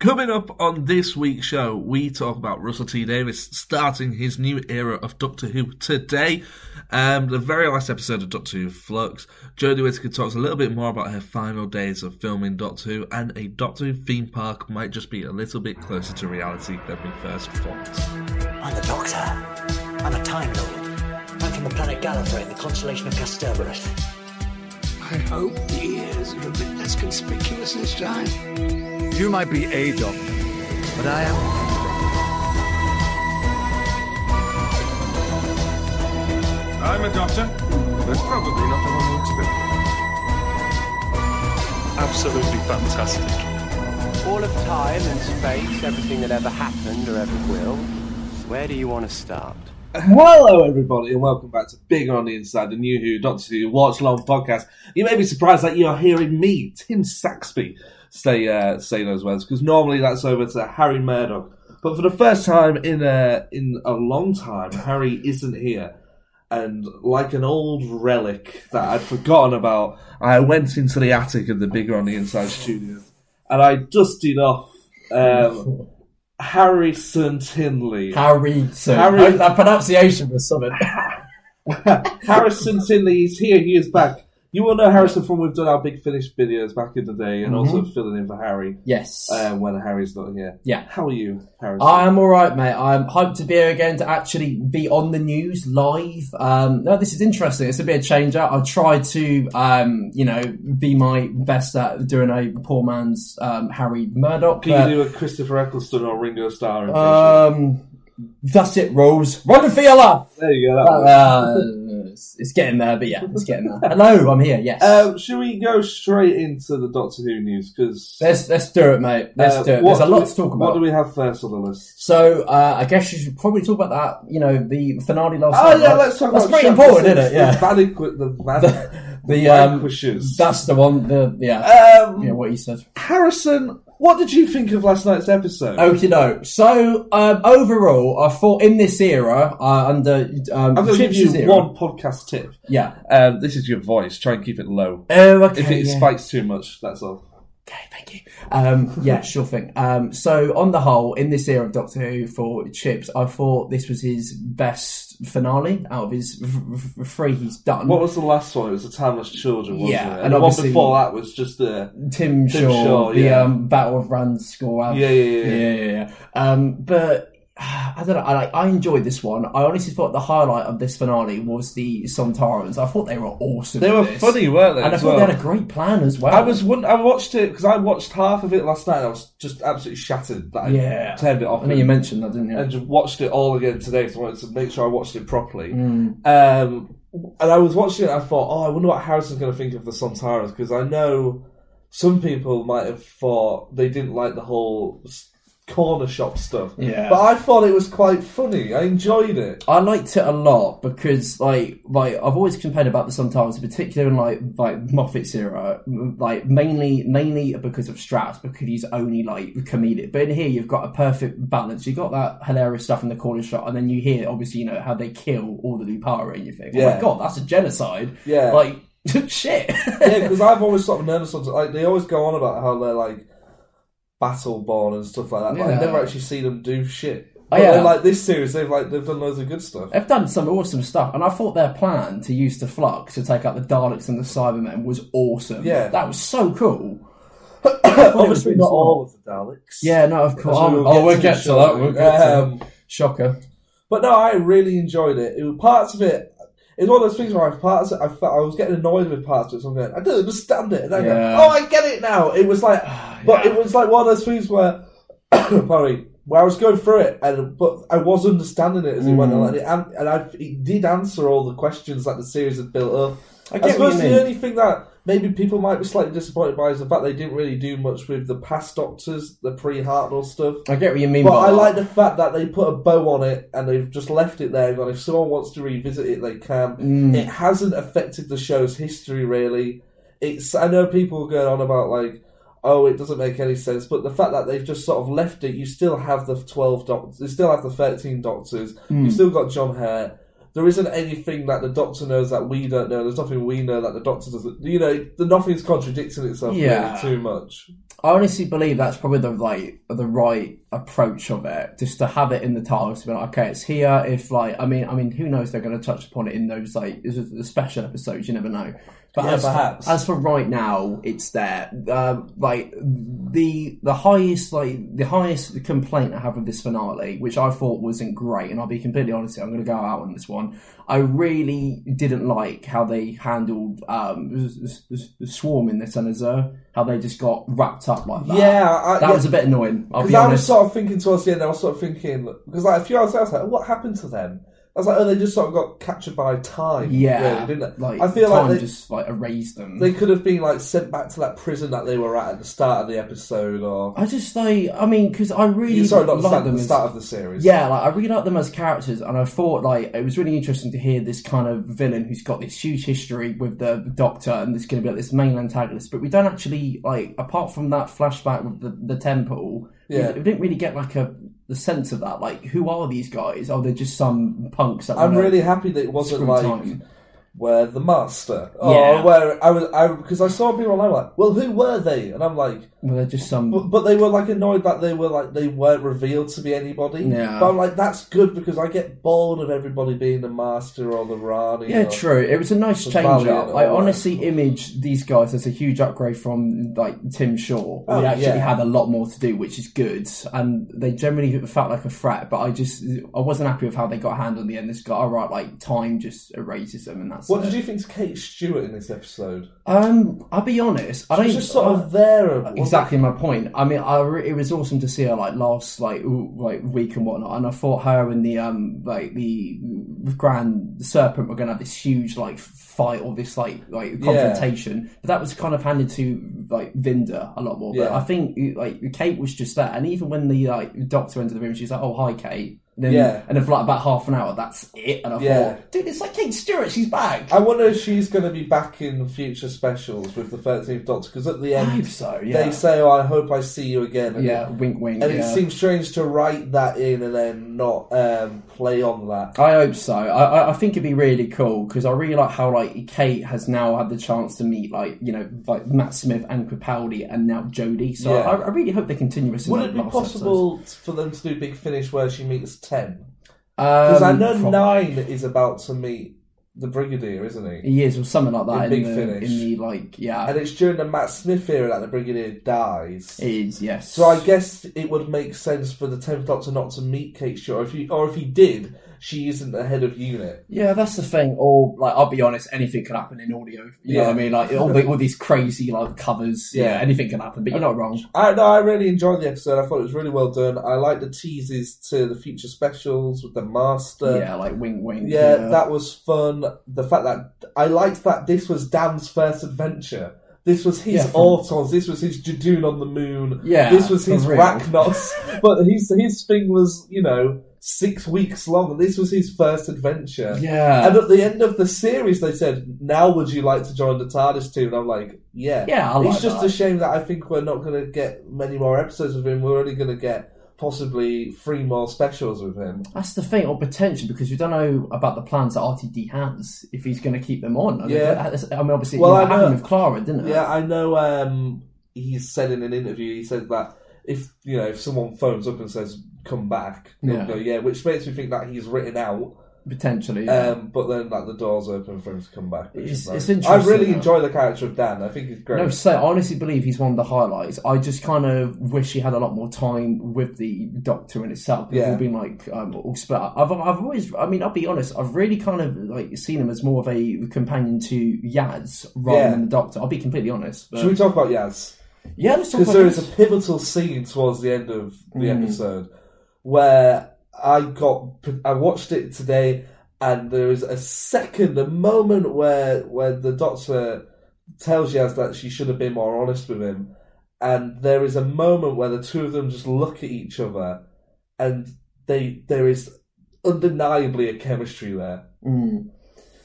Coming up on this week's show, we talk about Russell T Davies starting his new era of Doctor Who today. Um, the very last episode of Doctor Who Flux, Jodie Whittaker talks a little bit more about her final days of filming Doctor Who, and a Doctor Who theme park might just be a little bit closer to reality than we first thought. I'm the Doctor. I'm a Time Lord. I'm from the planet Gallifrey in the constellation of Kasterborous. I hope the ears are a bit less conspicuous this time. You might be a doctor, but I am. I'm a doctor, That's probably not the one you expect. Absolutely fantastic. All of time and space, everything that ever happened or ever will. Where do you want to start? Hello, everybody, and welcome back to Bigger on the Inside, the New Who Doctor Who Watch Long podcast. You may be surprised that you are hearing me, Tim Saxby, say uh, say those words because normally that's over to Harry Murdoch. But for the first time in a in a long time, Harry isn't here, and like an old relic that I'd forgotten about, I went into the attic of the Bigger on the Inside studio, and I dusted off. Um, Harrison Tinley. Harrison. Harry- that pronunciation was something. Harrison Tinley is here. He is back. You will know Harrison from we've done our Big Finish videos back in the day, and also filling in for Harry yes. uh, when Harry's not here. Yeah. How are you, Harrison? I'm all right, mate. I'm hyped to be here again to actually be on the news live. Um, no, this is interesting. It's a bit of change up. I've tried to, um, you know, be my best at doing a poor man's um, Harry Murdoch. Can but, you do a Christopher Eccleston or Ringo Starr um, that's it, Rose. Run for your life. there you go. That works. Uh, it's, it's getting there, but yeah, it's getting there. Hello, I'm here. Yes. Um, should we go straight into the Doctor Who news? Because let's let's do it, mate. Let's do it. There's a lot to talk about. What do we have first on the list? So uh, I guess you should probably talk about that. You know, the finale last Oh night. yeah, right? let's talk That's about That's pretty important, isn't it? Yeah. The, vanqu- the, van- The um, that's the one. The yeah, um, yeah. What you said. Harrison, what did you think of last night's episode? Okay, no. So um, overall, I thought in this era, uh, under um, I'm going to give you era, one podcast tip. Yeah. Um, this is your voice. Try and keep it low. Oh, okay. If it yeah. spikes too much, that's all. Okay, thank you. Um, yeah, sure thing. Um, so on the whole, in this era of Doctor Who for Chibs, I thought this was his best finale out of his three he's done. What was the last one? It was the Timeless Children, wasn't Yeah, it? and And the one before that was just the. Tim, Tim Shaw, Shaw, the yeah. um, Battle of Ranskoor. Yeah, yeah, yeah. yeah, yeah, yeah. Um, but I don't know. I like. I enjoyed this one. I honestly thought the highlight of this finale was the Sontarans. I thought they were awesome. They were this. funny, weren't they? and I thought well? they had a great plan as well. I was I watched it because I watched half of it last night. and I was just absolutely shattered that I Yeah. turned it off. I mean, you mentioned that, didn't you? and just watched it all again today because I wanted to make sure I watched it properly. Mm. Um, and I was watching it. and I thought, oh, I wonder what Harrison's going to think of the Sontaras because I know some people might have thought they didn't like the whole corner shop stuff. Yeah. but I thought it was quite funny. I enjoyed it. I liked it a lot because, like, like I've always complained about the sometimes, particularly in like like Moffat's era, like mainly mainly because of Strax because he's only like comedic. But in here, you've got a perfect balance. You've got that hilarious stuff in the corner shop and then you hear obviously you know how they kill all the Lupari, and you think, oh Yeah. my god, that's a genocide. Yeah. like shit. yeah, because I've always sort of something like they always go on about how they're like battle born and stuff like that, but I Yeah. never actually see them do shit. Oh, yeah. like this series, they've like they've done loads of good stuff. They've done some awesome stuff, and I thought their plan to use the flux to take out the Daleks and the Cybermen was awesome. Yeah. that was so cool. Obviously, not all of the Daleks. Yeah, no, of course. As we will oh, we'll the get to show. that. We'll get to Um, that. Shocker. But no, I really enjoyed it. It was parts of it. It's one of those things where I parts. I felt I was getting annoyed with parts of it. So I'm going, I don't understand it, and I go, Yeah. oh, I get it now. It was like, but it was like one of those things where, pardon where I was going through it, and but I was understanding it as it went Mm. along, and it, and I, it did answer all the questions that the series had built up. I I, suppose the only thing that maybe people might be slightly disappointed by is the fact they didn't really do much with the past Doctors, the pre-Hartnell stuff. I get what you mean. But I that. like the fact that they put a bow on it and they've just left it there. And if someone wants to revisit it, they can. Mm. It hasn't affected the show's history really. It's I know people going on about like, oh, it doesn't make any sense. But the fact that they've just sort of left it, you still have the twelve doctors. You still have the thirteen doctors. Mm. You've still got John Hurt. There isn't anything that the Doctor knows that we don't know. There's nothing we know that the Doctor doesn't. You know, the nothing's contradicting itself Yeah. really too much. I honestly believe that's probably the right the right approach of it, just to have it in the titles to be like, okay, it's here. If like, I mean, I mean, who knows? They're going to touch upon it in those like the special episodes. You never know. But Yeah, as, perhaps. as for right now, it's there. Uh, like the the highest like the highest complaint I have with this finale, which I thought wasn't great, and I'll be completely honest, here, I'm going to go out on this one. I really didn't like how they handled um, swarm in this Zer, how they just got wrapped up like that. Yeah, I- that yeah. was a bit annoying. I'll Because be I was sort of thinking towards the end, I was sort of thinking because like a few hours later, I was like, what happened to them? I was like, oh, they just sort of got captured by time. yeah, really, didn't they? like I feel time like they, just like erased them. they could have been like sent back to that prison that they were at at the start of the episode, or I just like, I mean, because I really sorry, not the like start, them the as- start of the series. Yeah, like I really like them as characters, and I thought like it was really interesting to hear this kind of villain who's got this huge history with the Doctor, and there's going to be like this main antagonist. But we don't actually like, apart from that flashback with the the temple, we- Yeah. we, didn't really get like a the sense of that. Like, who are these guys? Oh, they're just some punks. That I'm really happy that it wasn't like time. Where the master, or Yeah. where I was, I because I saw people online like, well, who were they? And I'm like, Well, they're just some. but, but they were like annoyed that they were like they weren't revealed to be anybody. Yeah. But I'm like, that's good because I get bored of everybody being the master or the Rani. Yeah, true. It was a nice change up. I honestly image these guys as a huge upgrade from like Tim Shaw. Oh, they actually yeah. had a lot more to do, which is good. And they generally felt like a threat, but I just I wasn't happy with how they got handled in the end. This guy, all right, like time just erases them, and that's What it. did you think to Kate Stewart in this episode? Um, I'll be honest. I don't was just sort uh, of there. Exactly my point. I mean, I re- it was awesome to see her like last like ooh, like week and whatnot, and I thought her and the um like the Grand Serpent were going to have this huge like fight or this like like confrontation, but that was kind of handed to like Vinder a lot more. But Yeah. I think like Kate was just there, and even when the like Doctor entered the room, she's like, "Oh hi, Kate." Then, Yeah. and then for like about half an hour, that's it. And I Yeah. thought, dude, it's like Kate Stewart, she's back. I wonder if she's going to be back in future specials with the Thirteenth Doctor because at the I end hope so. Yeah, they say, "Oh, I hope I see you again." And yeah, it, wink, wink. and yeah. it seems strange to write that in and then not um, play on that. I hope so. I, I- I think it'd be really cool because I really like how like Kate has now had the chance to meet like you know like Matt Smith and Capaldi and now Jodie. So Yeah. I, I really hope they continue this. Would it be last possible for them to do Big Finish where she meets Ten? Because Because I um, know Nine is about to meet the Brigadier, isn't he? He is or something like that In in, Big the, Finish. in the like yeah. And it's during the Matt Smith era that the Brigadier dies. it is yes. So I guess it would make sense for the Tenth Doctor not to meet Kate Shaw. If he, or if he did, she isn't the head of unit. Yeah, that's the thing. Or like, I'll be honest, anything can happen in audio. You know what I mean? Like all, the, all these crazy like covers. Yeah. Yeah. anything can happen. But you're not wrong. I no, I really enjoyed the episode. I thought it was really well done. I like the teases to the future specials with the Master. yeah, like wink, wink. Yeah, that was fun. The fact that I liked that this was Dan's first adventure. This was his Yeah. This was his Judoon on the moon. Yeah, this was his. Racnoss. but his his thing was, you know, six weeks long. And this was his first adventure. yeah. And at the end of the series, they said, "Now, would you like to join the TARDIS team?" And I'm like, "Yeah." Yeah, I like it's just that. a shame that I think we're not going to get many more episodes with him. We're only going to get possibly three more specials with him. That's the thing, or potential, because we don't know about the plans that RTD has if he's going to keep them on. Yeah. I mean, obviously, Well, I it happened know- with Clara, didn't it? Yeah, I know. Um, he said in an interview, he said that if you know if someone phones up and says come back, Yeah. go yeah, which makes me think that he's written out. potentially. Yeah. Um, but then like the doors open for him to come back. It's- is nice. it's I really though. enjoy the character of Dan. I think he's great. no, so I honestly believe he's one of the highlights. I just kind of wish he had a lot more time with the Doctor in itself. Yeah. all been like um, all split. up. I've, I've always, I mean, I'll be honest, I've really kind of like seen him as more of a companion to Yaz rather Yeah. than the Doctor. I'll be completely honest. But, Should we talk about Yaz? yeah, Because there is a pivotal scene towards the end of the Mm. episode where I got I watched it today, and there is a second, a moment where where the Doctor tells Yaz that she should have been more honest with him, and there is a moment where the two of them just look at each other, and they there is undeniably a chemistry there. Mm.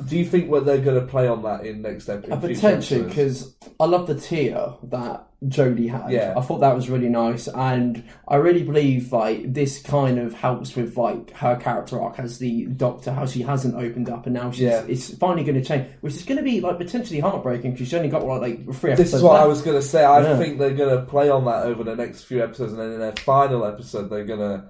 Do you think what they're going to play on that in next episode? Uh, potentially, because I love the tier that Jodie had. Yeah. I thought that was really nice, and I really believe like this kind of helps with like her character arc as the Doctor, how she hasn't opened up, and now she's Yeah. it's finally going to change, which is going to be like potentially heartbreaking because she's only got like, like three episodes. This is what I was going to say. I Yeah. think they're going to play on that over the next few episodes, and then in their final episode, they're going to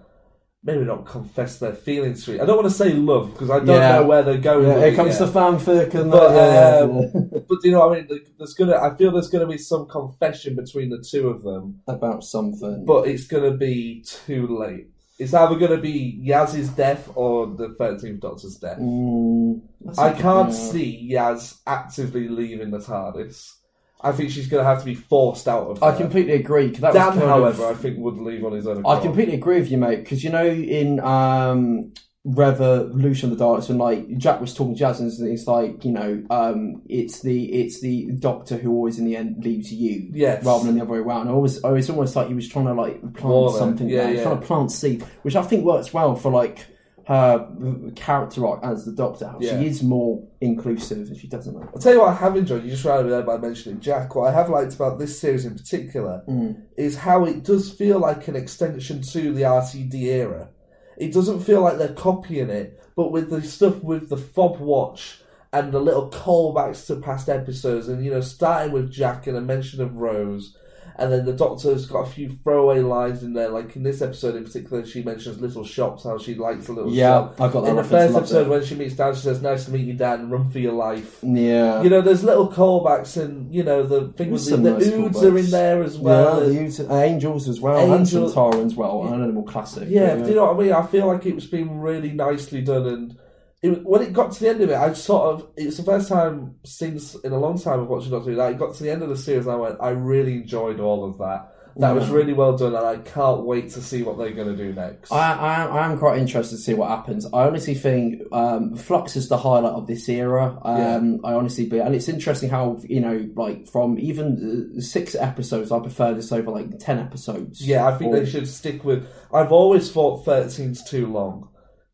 maybe not confess their feelings to it. I don't want to say love because I don't Yeah. know where they're going. Yeah, here it comes yet. the fanfic and But, yeah, um, but you know, I mean, there's gonna. I feel there's gonna be some confession between the two of them, about something. but it's gonna be too late. It's either gonna be Yaz's death or the Thirteenth Doctor's death. Mm, I can't see Yaz actively leaving the TARDIS. I think she's gonna have to be forced out of. I there. completely agree. 'cause that Dan, was kind however, of, I think would leave on his own. I accord. completely agree with you, mate. Because you know, in um, Revolution of the Daleks, when like Jack was talking to Yaz, and it's like you know, um, it's the it's the Doctor who always in the end leaves you, Yes. rather than the other way around. I always, I was almost like he was trying to like plant her. something, Yeah, there, yeah. trying to plant seed, which I think works well for like her character arc as the Doctor. Yeah. She is more inclusive, and she doesn't. Like, I'll tell you what I have enjoyed. You just ran over there by mentioning Jack. What I have liked about this series in particular Mm. is how it does feel like an extension to the RTD era. It doesn't feel like they're copying it, but with the stuff with the fob watch and the little callbacks to past episodes, and you know, starting with Jack and a mention of Rose. And then the Doctor's got a few throwaway lines in there, like in this episode in particular, she mentions little shops, how she likes a little Yeah, shop. I got that In the first episode, it. when she meets Dan, she says, "Nice to meet you, Dan. Run for your life." yeah, You know, there's little callbacks, and you know the things. The, nice Oods are in there as well. yeah, the Ut- uh, Angels as well, Angel- and Centaur as well, and Animal Classic. Yeah, do you know what I mean? I feel like it was being really nicely done, and it, when it got to the end of it, I sort of it's the first time since in a long time of watching Doctor Who that I got to the end of the series, and I went, I really enjoyed all of that. That was really well done, and I can't wait to see what they're going to do next. I, I, I am quite interested to see what happens. I honestly think um, Flux is the highlight of this era. Um, I honestly be, and it's interesting how you know, like from even six episodes, I prefer this over like ten episodes. yeah, I think Or- they should stick with. I've always thought 13's too long.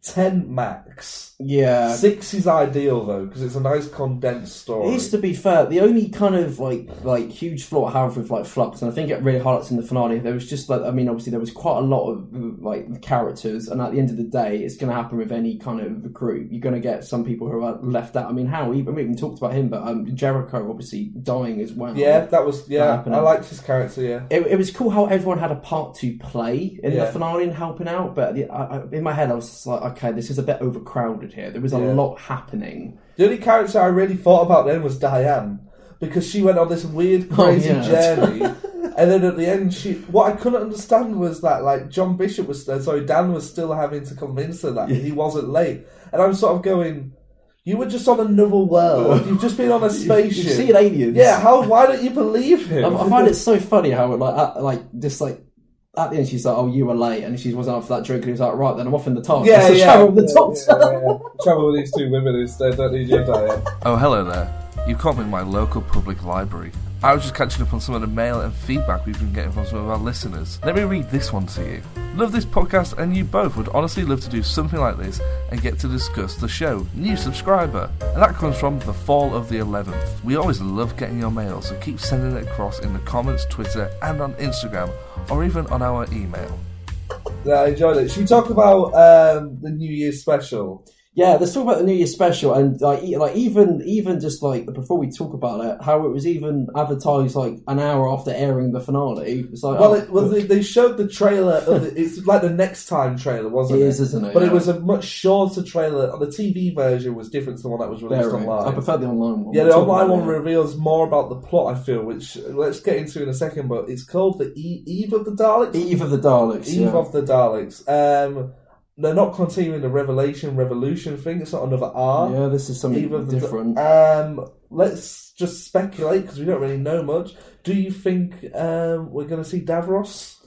Ten max. Yeah, Six is ideal though because it's a nice condensed story. It is to be fair, the only kind of like like huge flaw I have with like Flux, and I think it really highlights in the finale. There was just like I mean, obviously there was quite a lot of like characters, and at the end of the day, it's going to happen with any kind of group. You're going to get some people who are left out. I mean, how even we even talked about him, but um, Jericho obviously dying as well. Yeah, that was yeah. I liked his character. Yeah, It, it was cool how everyone had a part to play in Yeah. the finale and helping out, but I, I, in my head I was just like, okay, this is a bit overcrowded here. There was a Yeah. lot happening. the only character I really thought about then was Diane because she went on this weird, crazy yeah. journey, and then at the end, she what I couldn't understand was that like John Bishop was uh, sorry, Dan was still having to convince her that he wasn't late, and I'm sort of going. You were just on another world. You've just been on a spaceship. You've seen aliens. Yeah, how? Why don't you believe him? I, I find it so funny how it like uh, like just like at the end she's like, "Oh, you were late," and she wasn't up for that drink, and he was like, "Right, then I'm off in the top." Yeah, So yeah. shower with the Yeah, top. yeah, yeah. Travel with these two women instead. Don't need your diet. Oh, hello there. You caught me in my local public library. I was just catching up on some of the mail and feedback we've been getting from some of our listeners. Let me read this one to you. Love this podcast, and you both would honestly love to do something like this and get to discuss the show. New subscriber. And that comes from the fall of the 11th. We always love getting your mail, so keep sending it across in the comments, Twitter, and on Instagram, or even on our email. Yeah, I enjoyed it. Should we talk about um, the New Year's special? Yeah, let's talk about the New Year special, and like, like even even just like before we talk about it, how it was even advertised like an hour after airing the finale. It's like, Well, oh, it, well, they, they showed the trailer. Of the, it's like the next time trailer, wasn't It it? is, isn't it? But it was a much shorter trailer. The TV version was different to the one that was released online. I prefer the online one. Yeah, the online one it. reveals more about the plot. I feel, which let's get into in a second. But it's called the e- Eve of the Daleks. Eve of the Daleks. Eve yeah. of the Daleks. Um, they're not continuing the Revelation Revolution thing. It's not another R. Yeah, this is something Eve of the different. Um, let's just speculate because we don't really know much. Do you think um, we're going to see Davros?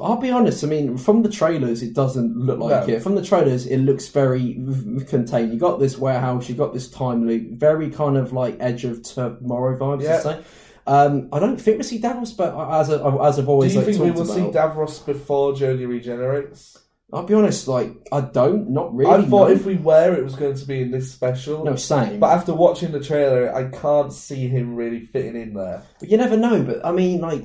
I'll be honest. I mean, from the trailers, it doesn't look like No. it. From the trailers, it looks very contained. You got this warehouse, you got this time loop, very kind of like Edge of Tomorrow vibes. Yeah. To say. Um, I don't think we'll see Davros, but as a, as I've always, Do you like, think we will see Davros before Jodie regenerates? I'll be honest, like I don't, not really. I thought no. if we were, it was going to be in this special. no same, But after watching the trailer, I can't see him really fitting in there. But you never know. But I mean, like,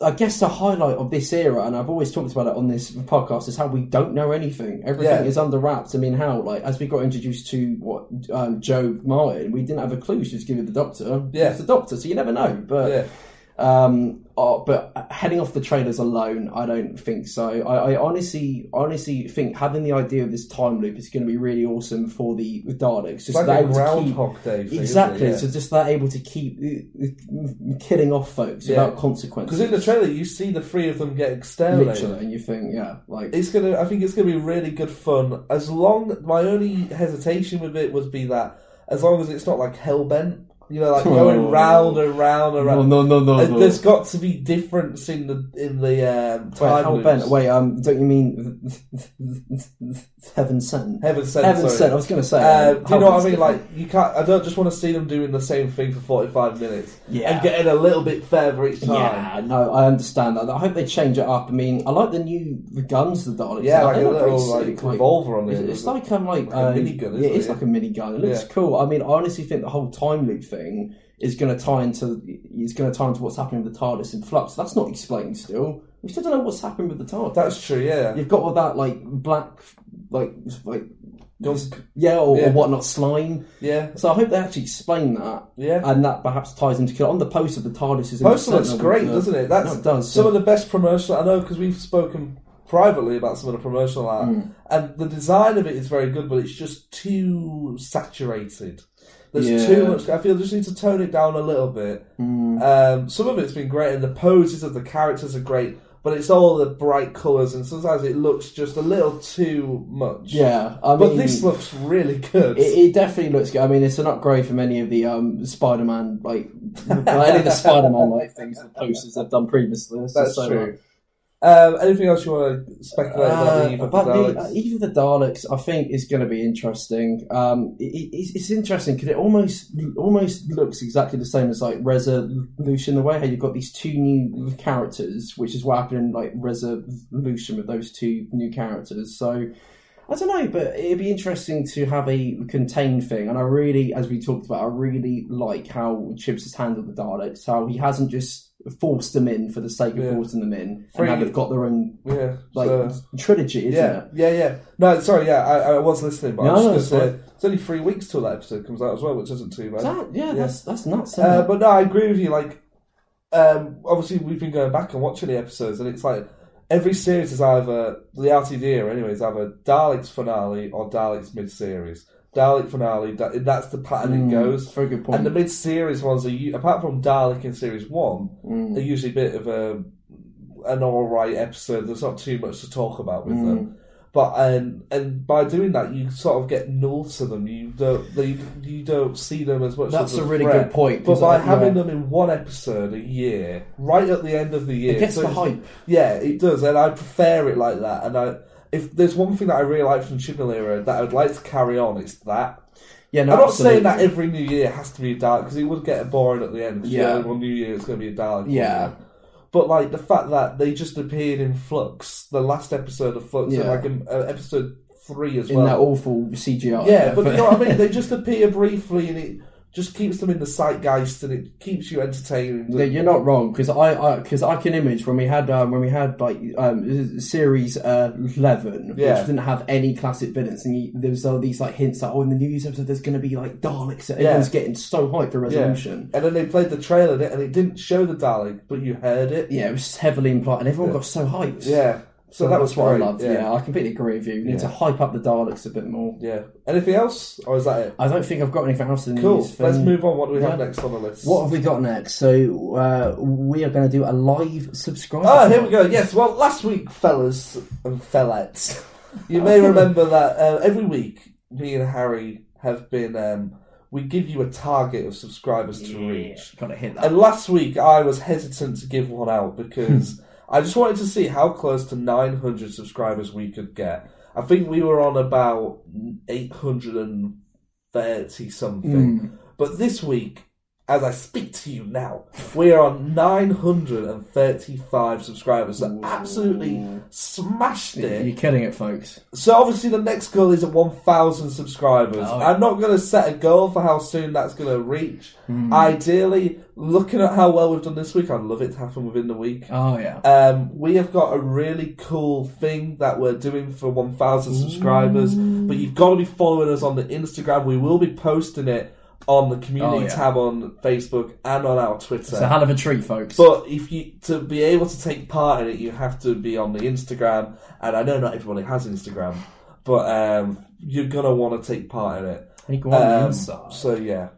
I guess the highlight of this era, and I've always talked about it on this podcast, is how we don't know anything. Everything Yeah. is under wraps. I mean, how like as we got introduced to what um, Jo Martin, we didn't have a clue. She was giving the doctor. Yeah. it's the doctor. So you never know. But Yeah. Um, oh, but heading off the trailers alone, I don't think so. I, I honestly, honestly think having the idea of this time loop is going to be really awesome for the Daleks. Just like they're a able to keep- Groundhog Day thing, Exactly. isn't? So just they're able to keep uh, killing off folks Yeah. without consequences. Because in the trailer, you see the three of them get exterminated. literally, and you think, yeah, like It's gonna. I think it's gonna be really good fun. As long, my only hesitation with it would be that as long as it's not like Hellbent, you know, like going Oh. round and round and round. no, no, no, And no. There's got to be difference in the in the um, Wait, time how loops. bent? Wait, um, don't you mean Heaven Sent? Heaven sent. Heaven sorry. Sent. I was going to say. Uh, um, do you know what I mean? different. Like you can't. I don't just want to see them doing the same thing for forty-five minutes Yeah. and getting a little bit further each time. Yeah, no, I understand that. I hope they change it up. I mean, I like the new the guns, the Daleks. Yeah, like They a look little like sick, revolver on It's, it. it's like um like, Like a uh, minigun, isn't Yeah, it? it's like a minigun. It looks Yeah. cool. I mean, I honestly think the whole time loop thing is going to tie into is going to tie into what's happening with the TARDIS in Flux. That's not explained still. We still don't know what's happening with the TARDIS. That's true. Yeah. You've got all that like black, like like yeah, or, Yeah. or whatnot slime. Yeah. So I hope they actually explain that. Yeah. and that perhaps ties into on the poster. The TARDIS is in Poster the looks great, doesn't it? That's No, it does. some yeah. of the best promotional. I know because we've spoken privately about some of the promotional art, Hmm. and the design of it is very good, but it's just too saturated. There's Yeah. too much. I feel just need to tone it down a little bit. Hmm. Um, some of it's been great, and the poses of the characters are great, but it's all the bright colours, and sometimes it looks just a little too much. Yeah, I but this looks really good. It, it definitely looks good. I mean, it's an upgrade from any of the um, Spider-Man like any of the Spider-Man like things, the posters they've done previously. That's so true. much. Um, anything else you want to speculate about Uh, the Eve the about the, Daleks? uh, Eve of the Daleks, I think is going to be interesting. Um, it, it- it's, it's interesting because it almost almost looks exactly the same as like Resolution, the way how you've got these two new characters, which is what happened in like Resolution with those two new characters. So I don't know, but it'd be interesting to have a contained thing. And I really, as we talked about, I really like how Chibs has handled the Daleks. How he hasn't just forced them in for the sake of Yeah. forcing them in, Free- and how they've got their own yeah, like so- trilogy, isn't yeah, it? yeah, yeah. No, sorry, yeah, I, I was listening, but No, I was no, just it's going it's only three weeks till that episode comes out as well, which isn't too bad. Is that- yeah, that's that's nuts. Uh, but no, I agree with you. Like, um, obviously, we've been going back and watching the episodes, and it's like every series is either the RTD era, anyway, is either Daleks finale or Daleks mid series. Dalek finale, da- that's the pattern Mm, it goes. very good point. And the mid series ones are, apart from Dalek in series one, Mm. are usually a bit of a an alright episode. There's not too much to talk about with Mm. them. But and and by doing that, you sort of get null to them. You don't they, you don't see them as much. That's as a really threat. good point, But by I- having yeah. them in one episode a year, right at the end of the year, It gets so the hype. Yeah, it does, and I prefer it like that. And I, if there's one thing that I really like from Chibnall era that I would like to carry on, it's that. Yeah, no, I'm not absolutely. saying that every new year has to be a dark because it would get boring at the end. Yeah. one new year it's going to be a dark. Yeah. But like the fact that they just appeared in Flux, the last episode of Flux, and Yeah. like in, uh, episode three as in well. that awful CGI. yeah, but you know what I mean. They just appear briefly, and it just keeps them in the zeitgeist, and it keeps you entertained. Yeah, you're not wrong because I because I, can image when we had um, when we had like um, series uh, eleven, Yeah. which didn't have any classic villains, and you, there was all these like hints that oh in the New episode there's going to be like Daleks. Yeah. Everyone's getting so hyped for Yeah. Resolution. And then they played the trailer, and it didn't show the Dalek, but you heard it. Yeah, it was heavily implied, and everyone got so hyped. Yeah. So, So that was what great. I loved. Yeah. I completely agree with you. You need Yeah. to hype up the Daleks a bit more. Yeah. Anything else, or is that it? I don't think I've got anything else in Cool. Let's thing. move on. What do we have next on the list? What have we got next? So uh, we are going to do a live subscribe. Oh, here we go. Yes. Well, last week, fellas and fellettes, you may remember that uh, every week, me and Harry have been. Um, we give you a target of subscribers to reach. Got to hit that. And last week, I was hesitant to give one out because I just wanted to see how close to 900 subscribers we could get. I think we were on about 830 something. Mm. But this week, as I speak to you now, we are on 935 subscribers. So absolutely smashed it. You're killing it, folks. So obviously the next goal is at 1,000 subscribers. Oh. I'm not going to set a goal for how soon that's going to reach. Hmm. Ideally, looking at how well we've done this week, I'd love it to happen within the week. Oh yeah. Um, we have got a really cool thing that we're doing for 1,000 subscribers, but you've got to be following us on the Instagram. We will be posting it on the community Oh, yeah. tab on Facebook and on our Twitter. It's a hell of a treat, folks. But if you to be able to take part in it, you have to be on the Instagram. And I know not everybody has Instagram, but um, you're gonna want to take part in it. Hey, go on the Um, inside. so yeah,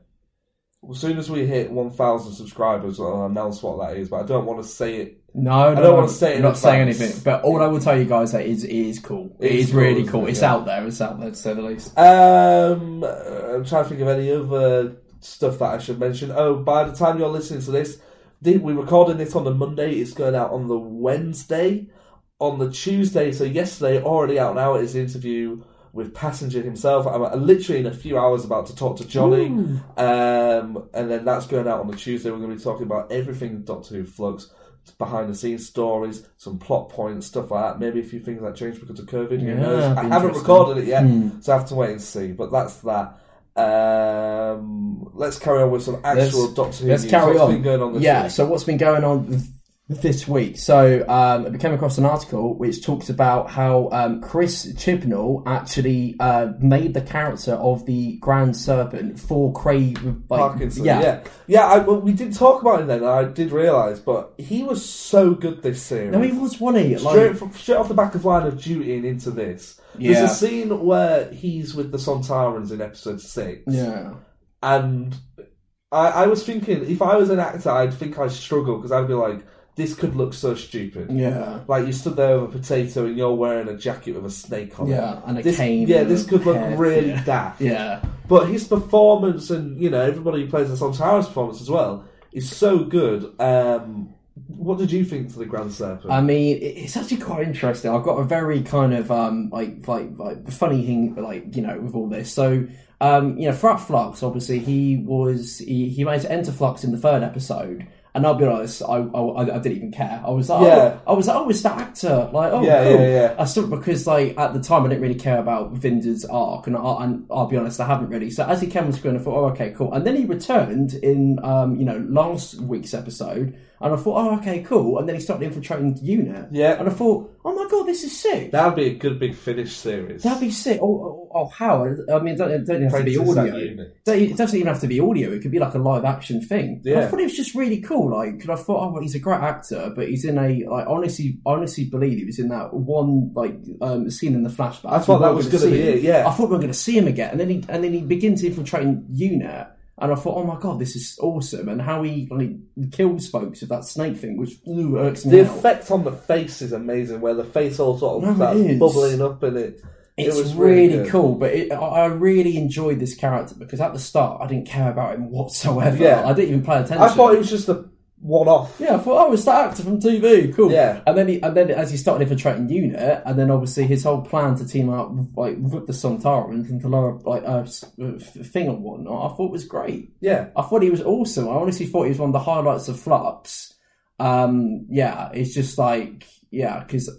as soon as we hit 1,000 subscribers, I'll announce what that is. But I don't want to say it. No, no, don't no, wanna say I'm not saying anything. But all I will tell you guys that is it is cool. It it is is really cool, cool. it? It's Yeah. out there. It's out there to say the least. Um, I'm trying to think of any other stuff that I should mention. Oh, by the time you're listening to this, we're recording this on the Monday. It's going out on the Wednesday. On the Tuesday, so yesterday, already out now, is the interview with Passenger himself. I'm uh, literally in a few hours about to talk to Johnny. Um, and then that's going out on the Tuesday. We're going to be talking about everything Doctor Who Flux. Behind the scenes stories, some plot points, stuff like that. Maybe a few things that changed because of COVID. Who Yeah, knows? it'd I haven't recorded it yet, Hmm. so I have to wait and see. But that's that. Um, let's carry on with some actual Let's- Doctor Who Let's news. carry What's on. been going on this yeah. week? So what's been going on this week? So um, I came across an article which talks about how um, Chris Chibnall actually uh, made the character of the Grand Serpent for Craig like, Parkinson. Yeah, yeah. I, well, we did talk about it then. I did realise, but he was so good this series. No, he was one of straight, like from, straight off the back of Line of Duty and into this. Yeah. There's a scene where he's with the Sontarans in episode six. yeah. And I, I was thinking, if I was an actor, I'd think I'd struggle because I'd be like, this could look so stupid. Yeah. Like you stood there with a potato and you're wearing a jacket with a snake on it. Yeah, and a this, cane Yeah, this could look head, really yeah. daft. Yeah. But his performance and, you know, everybody who plays the Sontarans performance as well is so good. Um, what did you think to the Grand Serpent? I mean, it's actually quite interesting. I've got a very kind of um, like like like funny thing, like you know, with all this. So, um, you know, throughout Flux, obviously, he was he, he managed to enter Flux in the third episode. And I'll be honest, I, I, I didn't even care. I was like, Yeah. oh, I was like, oh, it's that actor. Like, oh, Yeah, cool. yeah, yeah. I still because like at the time I didn't really care about Vinder's arc, and, I, and I'll be honest, I haven't really. So as he came on screen, I thought, oh, okay, cool. And then he returned in, um, you know, last week's episode, and I thought, oh, okay, cool. And then he started infiltrating the unit, Yeah. and I thought, oh my god, this is sick. That'd be a good big finish series. That'd be sick. Oh, oh, oh how? I mean, it don't, it don't have to be audio. unit. It doesn't even have to be audio. It could be like a live action thing. And I thought it was just really cool. Like, 'cause I thought, oh, well, he's a great actor, but he's in a. Like, honestly, honestly believe he was in that one like um, scene in the flashback. I thought that was gonna gonna be it, yeah. I thought we were going to see him again, and then he and then he begins infiltrating unit. And I thought, oh my god, this is awesome! And how he like kills folks with that snake thing, which ooh, irks me The out. effect on the face is amazing, where the face all sort of No, starts bubbling up in it. It's it was really, good. cool, but it, I, I really enjoyed this character because at the start I didn't care about him whatsoever. Yeah. I didn't even pay attention. I thought it was just a one-off. Yeah, I thought, oh, it's that actor from TV, cool. Yeah. and then he, and then as he started infiltrating unit, and then obviously his whole plan to team up like with the Sontarans and to lower like a uh, thing and whatnot, I thought was great. Yeah, I thought he was awesome. I honestly thought he was one of the highlights of Flux. Um, yeah, it's just like yeah, because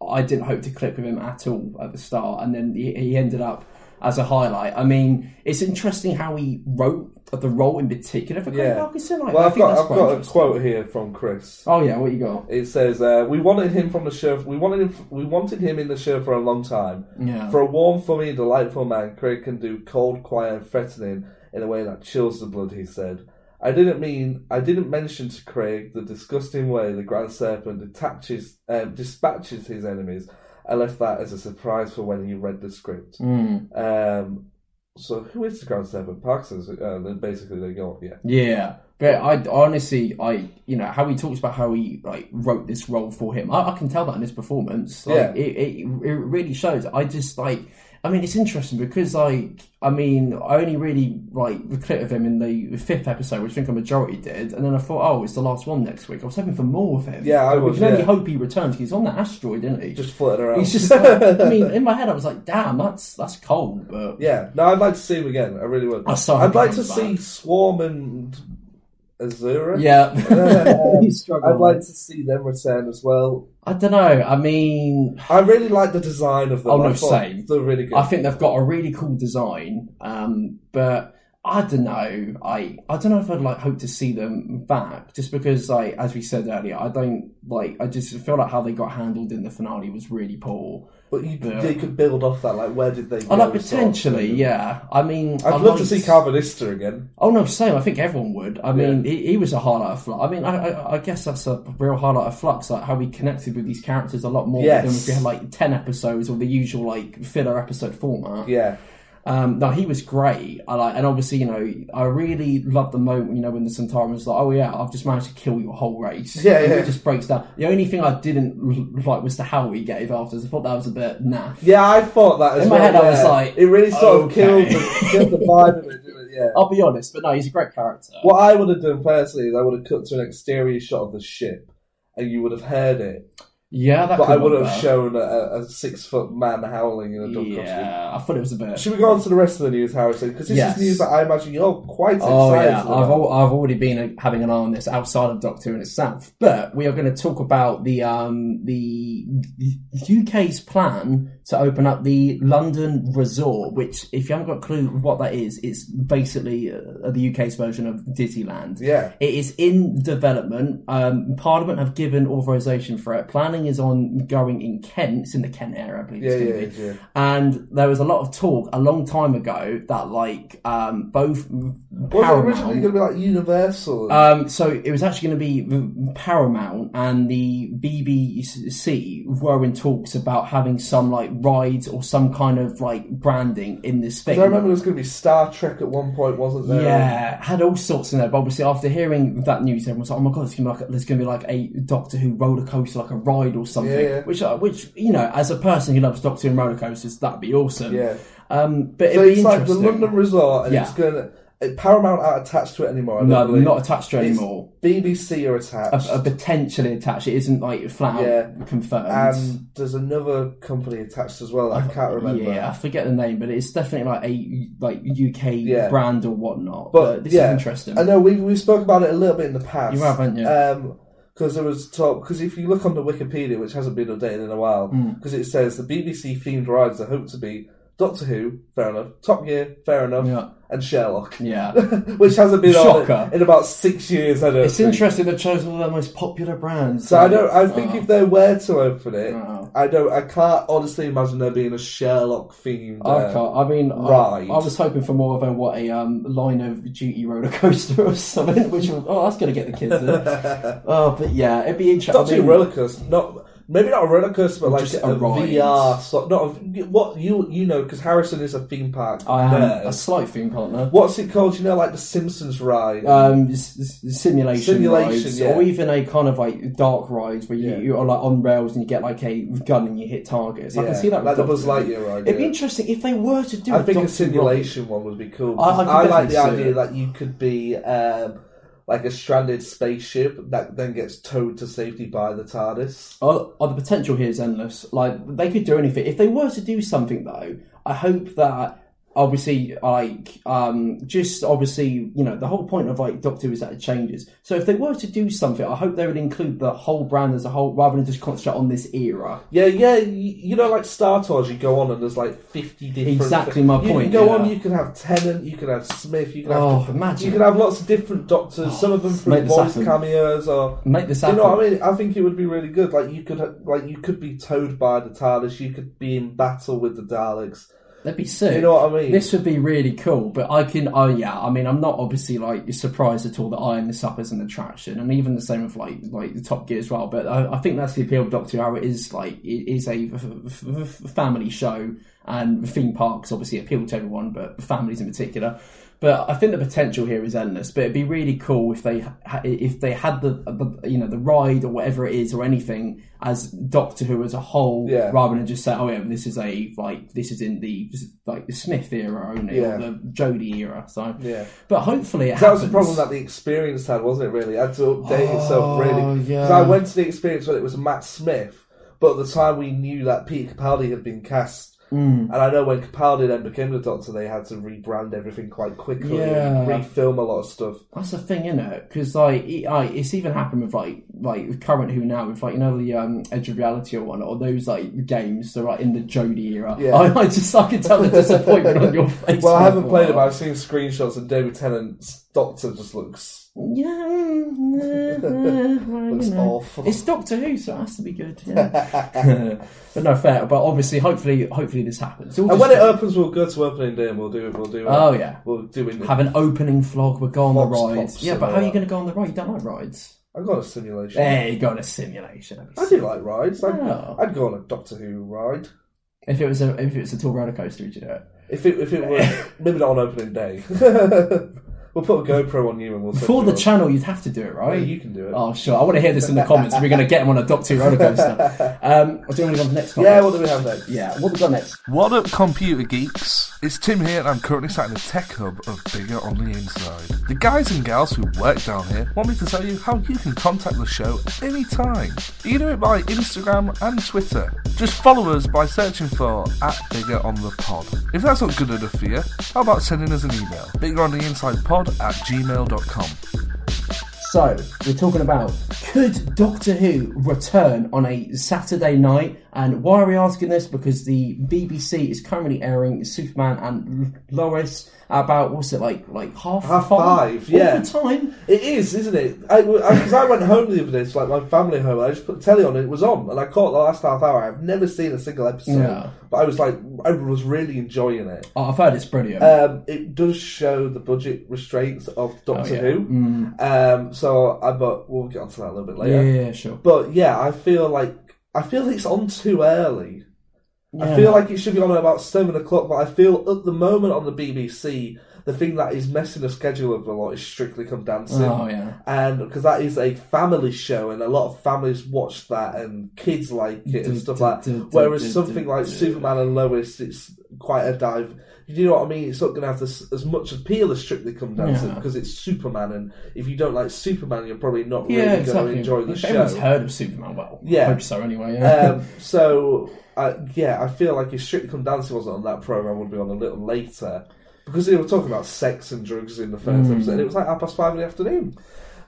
I didn't hope to click with him at all at the start, and then he, he ended up as a highlight. I mean, it's interesting how he wrote the role in particular for Craig yeah. Parkinson. Like, well, I I've think got that's I've quite got a interesting. quote here from Chris. Oh yeah, what you got? It says, uh, "We wanted him from the show. We wanted him. We wanted him in the show for a long time. Yeah. For a warm, funny, delightful man, Craig can do cold, quiet, and threatening in a way that chills the blood." He said. I didn't mean. I didn't mention to Craig the disgusting way the Grand Serpent detaches, um, dispatches his enemies. I left that as a surprise for when he read the script. Mm. Um, so who is the Grand? Parkinson's. Uh, then basically they go, yeah, Yeah, but I honestly, I you know how he talks about how he like wrote this role for him. I, I can tell that in his performance. Like, Yeah. it, it it really shows. I just like. I mean, it's interesting because, like, I mean, I only really like the clip of him in the fifth episode, which I think a majority did, and then I thought, oh, it's the last one next week. I was hoping for more of him. Yeah, I was, We can only hope he returns. He's on that asteroid, isn't he? just floating around. He's just. Like, I mean, in my head, I was like, damn, that's that's cold, but Yeah, no, I'd like to see him again. I really would. I saw I'd like to coming see. Swarm and Azura. Yeah, Um, He's I'd like to see them return as well. I don't know. I mean, I really like the design of them. Oh, no, I thought same. They're really good. I think they've got a really cool design, um, but I don't know. I I don't know if I'd like hope to see them back, just because, like as we said earlier, I don't like. I just feel like how they got handled in the finale was really poor. but you, Yeah. they could build off that. Like, where did they? Oh, I go, like sort of potentially, yeah. I mean, I'd I love to see Karvanista again. Oh no, same. I think everyone would. I mean, he, he was a highlight of Flux. I mean, I, I, I guess that's a real highlight of Flux, like how we connected with these characters a lot more Yes. than if we had like ten episodes or the usual like filler episode format. Yeah, Um, no, he was great. I like, and obviously, you know, I really love the moment, you know, when the Centaur was like, "Oh yeah, I've just managed to kill your whole race." Yeah, And yeah. It just breaks down. The only thing I didn't like was the how he gave afterwards. I thought that was a bit naff. yeah. I thought that as In my well. head, I was like, it really sort of killed the, killed the vibe of it. Didn't it? Yeah. I'll be honest, but no, he's a great character. What I would have done personally is I would have cut to an exterior shot of the ship, and you would have heard it. Yeah, that. But could I would have better. shown a, a six foot man howling in a duck costume. Yeah, I thought it was a bit. Should we go on to the rest of the news, Harrison? Because this Yes. is news that I imagine you're quite excited Oh yeah, about. I've al- I've already been having an eye on this outside of Doctor Who in itself, but we are going to talk about the um the UK's plan to open up the London Resort, which if you haven't got a clue what that is, it's basically uh, the UK's version of Disneyland. Yeah. It is in development. Um, Parliament have given authorization for it. Planning is on going in Kent. It's in the Kent area, I believe. Yeah, it's yeah, be. yeah. And there was a lot of talk a long time ago that like um, both Was Paramount. originally going to be like Universal? Um, so it was actually going to be Paramount and the BBC were in talks about having some like rides or some kind of like branding in this thing. I remember there was going to be Star Trek at one point, wasn't there? Yeah, had all sorts in there. But obviously, after hearing that news, everyone was like, "Oh my god, there's gonna be like there's gonna be like a Doctor Who roller coaster, like a ride or something." Yeah, yeah. Which, uh, which you know, as a person who loves Doctor Who and roller coasters, that'd be awesome. Yeah. Um, but So it's like the. London Resort, and Yeah. it's going to. Paramount aren't attached to it anymore. I No, not attached to it It's anymore. BBC are attached. A, a potentially attached. It isn't like flat out Yeah. confirmed. and there's another company attached as well. I can't remember. Yeah, I forget the name, but it's definitely like a like UK Yeah. brand or whatnot. But, But, this yeah, is interesting. I know we we spoke about it a little bit in the past. You have, haven't you? Um, because there was talk. Because if you look on the Wikipedia, which hasn't been updated in a while, Hmm. because it says the BBC themed rides are hoped to be Doctor Who, fair enough. Top Gear, fair enough. Yeah. And Sherlock, yeah. which hasn't been Shocker. on in about six years. I don't. It's think. interesting they've chosen of their most popular brands. So I don't. I think Oh. if they were to open it, Oh. I don't. I can't honestly imagine there being a Sherlock themed. I uh, can't. I mean, I. I was hoping for more of a what a um, line of duty roller coaster or something. Which oh, that's gonna get the kids. In. oh, but yeah, it'd be interesting. Not too roller coaster. Not maybe not a roller coaster, but like Just a, a ride. VR. So, not a, what you you know because Harrison is a theme park. I am nerd. a slight theme partner. What's it called? You know, like the Simpsons ride. um, s- s- simulation, Simulation, rides, yeah. or even a kind of like dark rides where you, Yeah. you are like on rails and you get like a gun and you hit targets. I Yeah, can see that. like the Buzz Who. Lightyear ride. It'd be yeah. interesting if they were to do. I think a Doctor Who simulation one would be cool. I- I could I, like the definitely see idea it. that you could be um, like a stranded spaceship that then gets towed to safety by the TARDIS. Oh, oh, the potential here is endless. Like they could do anything. If they were to do something, though, I hope that obviously, like, um, just obviously, you know, the whole point of like Doctor Who is that it changes. So if they were to do something, I hope they would include the whole brand as a whole, rather than just concentrate on this era. Yeah, yeah. You, you know, like Star Tours, you go on and there's like fifty different. Exactly my you point, can go yeah. on. You can have Tennant. You can have Smith. You can have. Oh, imagine. You can have lots of different Doctors. some of them through voice happen. cameos or. Make this Do you know what I mean? I think it would be really good. Like you could, like you could be towed by the TARDIS. You could be in battle with the Daleks. That'd be sick. You know what I mean? This would be really cool, but I can. Oh yeah, I mean, I'm not obviously like surprised at all that Iron this up as an attraction, and even the same with like like the Top Gear as well. But I, I think that's the appeal of Doctor Who. It is like it is a f- f- f- family show, and theme parks obviously appeal to everyone, but families in particular. But I think the potential here is endless. But it'd be really cool if they if they had the, the you know the ride or whatever it is or anything as Doctor Who as a whole, Yeah. rather than just say, oh yeah, this is a like this is in the like the Smith era only Yeah. or the Jodie era. So Yeah. but hopefully it That was the problem that the experience had, wasn't it? Really, it had to update Oh, itself really. yeah. Because I went to the experience when it was Matt Smith, but at the time we knew that Peter Capaldi had been cast Mm. And I know when Capaldi then became the Doctor, they had to rebrand everything quite quickly, Yeah. and refilm a lot of stuff. That's the thing, isn't it? Because like, it, I, it's even happened with like like current Who now with like you know the um, Edge of Reality or one or those like games that are like in the Jodie era. Yeah. I, I just I can tell the disappointment on your face. Well, I haven't played it, but I've seen screenshots, and David Tennant's Doctor just looks Yeah, you looks know. awful. It's Doctor Who, so it has to be good. Yeah. but no, fair. But obviously, hopefully, hopefully this happens. It's all And just- when it opens, we'll go to opening day and we'll do it. We'll do it. Oh, yeah. we'll do it. have an opening vlog, we'll go on the Fox rides. Pops Yeah, but how are you going to go on the ride? You don't like rides. I've got a simulation. There you go, on a simulation. I do like rides. I'd, Oh. I'd go on a Doctor Who ride. If it was a if it was a tall roller coaster, would you do it? If it if it were maybe not on opening day. We'll put a GoPro on you and we'll send For the channel, you'd have to do it, right? Yeah, you can do it. Oh, sure. I want to hear this in the comments. We're going to get him on a Doctor Who roller coaster. Um, do you want to go on to the next comment? Yeah, what do we have next? Yeah, what we got next? What up, computer geeks? It's Tim here, and I'm currently sat in the tech hub of Bigger on the Inside. The guys and gals who work down here want me to tell you how you can contact the show anytime. You can do it by Instagram and Twitter. Just follow us by searching for at Bigger on the Pod. If that's not good enough for you, how about sending us an email? Bigger on the Inside Pod at gmail.com. So, we're talking about could Doctor Who return on a Saturday night? And why are we asking this? Because the BBC is currently airing Superman and Lois about what's it like, like half Half five, five, yeah. the time. It is, isn't it? Because I, 'cause I went home the other day, it's like my family home. I just put the telly on and it was on, and I caught the last half hour. I've never seen a single episode, Yeah. but I was like, I was really enjoying it. Oh, I've heard it's brilliant. Um, it does show the budget restraints of Doctor Oh, yeah. Who. Mm. Um, so I but we'll get onto that a little bit yeah, later. yeah, yeah, sure. But yeah, I feel like I feel it's on too early. I feel like it should be on at about seven o'clock, but I feel at the moment on the BBC, the thing that is messing the schedule up a lot is Strictly Come Dancing. Oh, yeah. And because that is a family show, and a lot of families watch that, and kids like it and stuff like that. Whereas something like Superman and Lois, it's quite a dive. You know what I mean? It's not going to have this, as much appeal as Strictly Come Dancing Yeah. because it's Superman, and if you don't like Superman, you're probably not Yeah, really going to enjoy the If show. Everyone's heard of Superman. Well, Yeah. I hope so anyway. Yeah. Um, so yeah, I feel like if Strictly Come Dancing wasn't on that program, would be on a little later because they were talking about sex and drugs in the first Mm. episode. It was like half past five in the afternoon.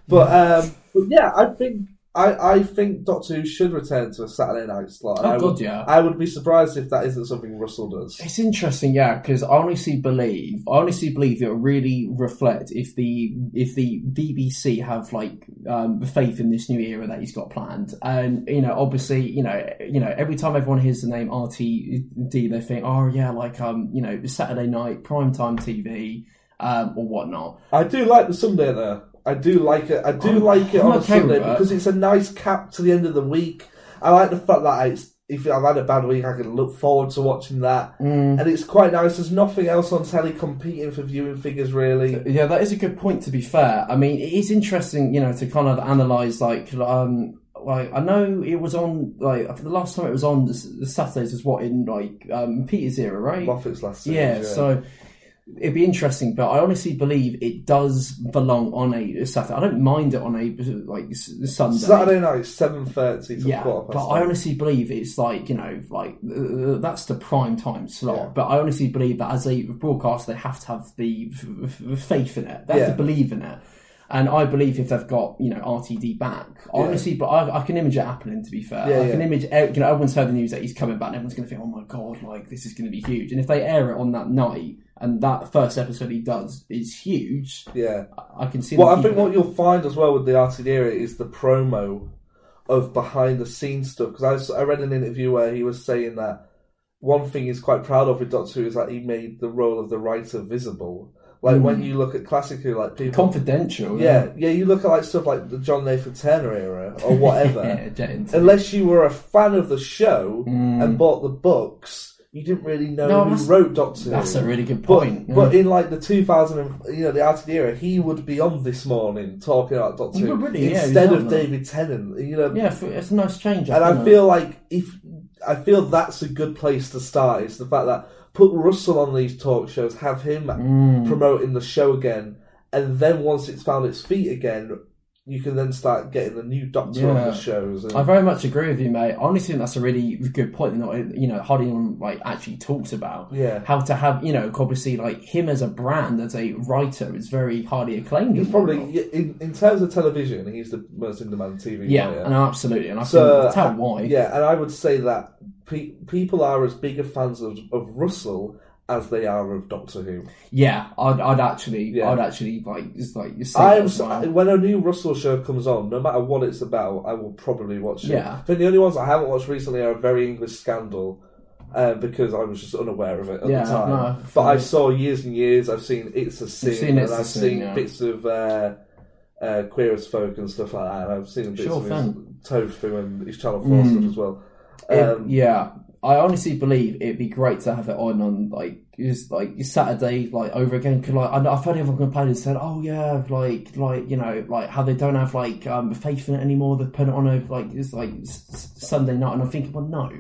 But um, but yeah, I think. I, I think Doctor Who should return to a Saturday night slot. Oh, I God, would, yeah. I would be surprised if that isn't something Russell does. It's interesting, yeah, because I honestly believe, I honestly believe it will really reflect if the if the BBC have like um, faith in this new era that he's got planned, and you know, obviously, you know, you know, every time everyone hears the name RTD, they think, oh yeah, like um, you know, Saturday night primetime TV um, or whatnot. I do like the Sunday though. I do like it. I do I'm- like it I'm on a okay with Sunday because it's a nice cap to the end of the week. I like the fact that it's, if I've had a bad week, I can look forward to watching that, Mm. and it's quite nice. There's nothing else on telly competing for viewing figures, really. Yeah, that is a good point. To be fair, I mean, it is interesting, you know, to kind of analyze like, um, like I know it was on like the last time it was on the, the Saturdays was what in like um, Peter's era, right? Moffat's last series, yeah, yeah. so it'd be interesting, but I honestly believe it does belong on a Saturday. I don't mind it on a like Sunday. Saturday night, seven thirty Yeah, but. I honestly believe it's like you know, like uh, that's the prime time slot. Yeah. But I honestly believe that as a broadcaster, they have to have the f- f- faith in it. They have Yeah. to believe in it. And I believe if they've got you know RTD back, Yeah. honestly, but I, I can image it happening. To be fair, Yeah, I can yeah. image. You know, everyone's heard the news that he's coming back, and everyone's going to think, "Oh my god, like this is going to be huge." And if they air it on that night, and that first episode he does is huge, Yeah. I can see. Well, I think what it. you'll find as well with the RTD era is the promo of behind the scenes stuff. Because I read an interview where he was saying that one thing he's quite proud of with Doctor Who is that he made the role of the writer visible. Like when mm. you look at classic Who, like people. confidential. yeah, yeah, you look at like stuff like the John Nathan Turner era or whatever. yeah, jet into it. Unless you were a fan of the show mm. and bought the books, you didn't really know. No, who that's- wrote Doctor Who. That's a really good But, point. yeah. but in like the 2000, and, you know, the RTD era, he would be on this morning talking about Doctor He Who would really, yeah, he's instead on of there. David Tennant. You know, Yeah, f- it's a nice change. and I feel like if I feel that's a good place to start is the fact that put Russell on these talk shows, have him Mm. promoting the show again, and then once it's found its feet again, you can then start getting the new Doctor on the shows. And, I very much agree with you, mate. I honestly think that's a really good point. That not, you know, hardly anyone like actually talks about. Yeah. How to have, you know, obviously, like him as a brand, as a writer, is very highly acclaimed. he's probably in, in terms of television, he's the most in-demand TV yeah, writer. and absolutely, and I So, can tell uh, why. Yeah, and I would say that pe- people are as big a fans of, of Russell as they are of Doctor Who. Yeah, I'd, I'd actually, Yeah. I'd actually like, just like you say. I am so, when a new Russell show comes on, no matter what it's about, I will probably watch it. Yeah. I think the only ones I haven't watched recently are Very English Scandal. Uh, because I was just unaware of it at Yeah, the time, no, but I saw years and years. I've seen It's a Sin, seen It's and I've seen yeah. bits of uh, uh, Queer as Folk and stuff like that. And I've seen bits Sure of his. Tofu and his Channel Four Mm. stuff as well. It- Um, yeah, I honestly believe it'd be great to have it on on like just like Saturday like over again. Cause like I know, I've heard everyone complain and said, "Oh yeah, like like you know like how they don't have like um faith in it anymore. They put it on a like it's like s- Sunday night." And I'm thinking, well, no,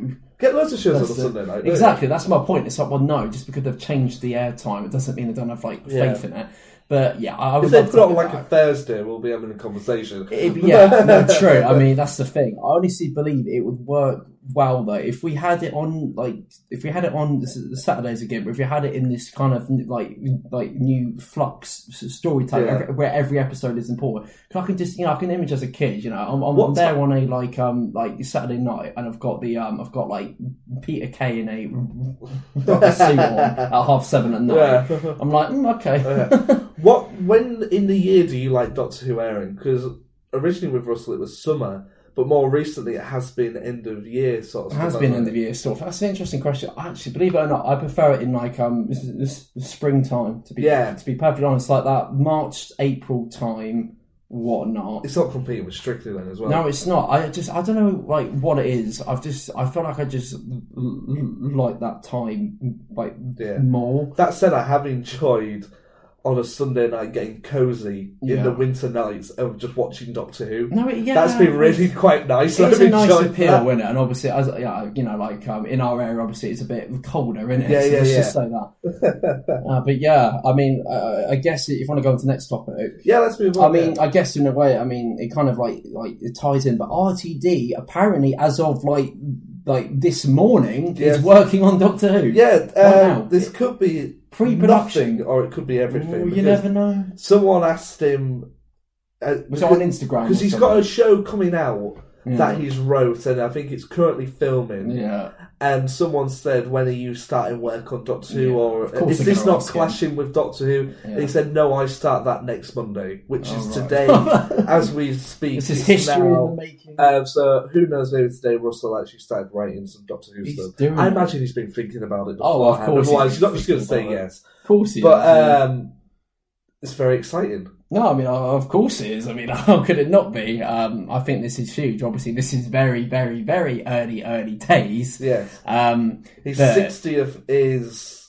Get loads of shows on a That's the- Sunday night. don't? Exactly, that's my point. It's like, well, no, just because they've changed the airtime, it doesn't mean they don't have like Yeah. faith in it. But yeah, I, I would If they love put to it on have like it a back. Thursday, we'll be having a conversation. It'd be- yeah, no, true. I mean, that's the thing. I honestly believe it would work well though if we had it on like if we had it on the S- the Saturdays again, but if we had it in this kind of like like new flux s- storytelling Yeah. every- where every episode is important. I can just you know I can image as a kid, you know, I'm, I'm, there on a like um like Saturday night, and I've got the um I've got like Peter Kay in a, suit on at half seven at night. Yeah. I'm like, mm, okay. What when in the year do you like Doctor Who airing? Because originally with Russell it was summer, but more recently it has been end of year sort of. It has been end of year stuff. That's an interesting question. Actually, believe it or not, I prefer it in like um springtime. To be Yeah. to be perfectly honest, like that March April time, whatnot. It's not competing with Strictly then as well. No, it's not. I just I don't know like what it is. I've just I feel like I just like that time like Yeah. more. That said, I have enjoyed on a Sunday night getting cozy in the winter nights of just watching Doctor Who. No, it- yeah, that's been really quite nice. It's a nice appeal, that. isn't it? And obviously, as yeah, you know, like um, in our area, obviously it's a bit colder, isn't it? Yeah, so yeah, yeah. just say that. uh, but yeah, I mean, uh, I guess if you want to go on to the next topic, Yeah, let's move on. I mean, yeah. I guess in a way, I mean, it kind of like like it ties in. But RTD apparently, as of like like this morning, Yes. is working on Doctor Who. yeah, uh, this could be Pre-production. nothing, or it could be everything. Ooh, you never know. Someone asked him. Uh, Was it on Instagram? because or he's got a show coming out Yeah. that he's wrote, and I think it's currently filming. Yeah. And someone said, "When are you starting work on Doctor Who?" Yeah, Or is this not ask him. clashing with Doctor Who? And he said, "No, I start that next Monday, which is Oh, right. today, as we speak. This is history now- in the making. Um, so who knows? Maybe today Russell actually started writing some Doctor Who He's stuff. I it. imagine he's been thinking about it. Oh, of course Otherwise, he's not just going to say it. yes. Of course he But is, yeah. um, it's very exciting. No, I mean, uh, of course it is. I mean, how could it not be? Um, I think this is huge. Obviously, this is very, very, very early, early days. Yes. Um, His but sixtieth is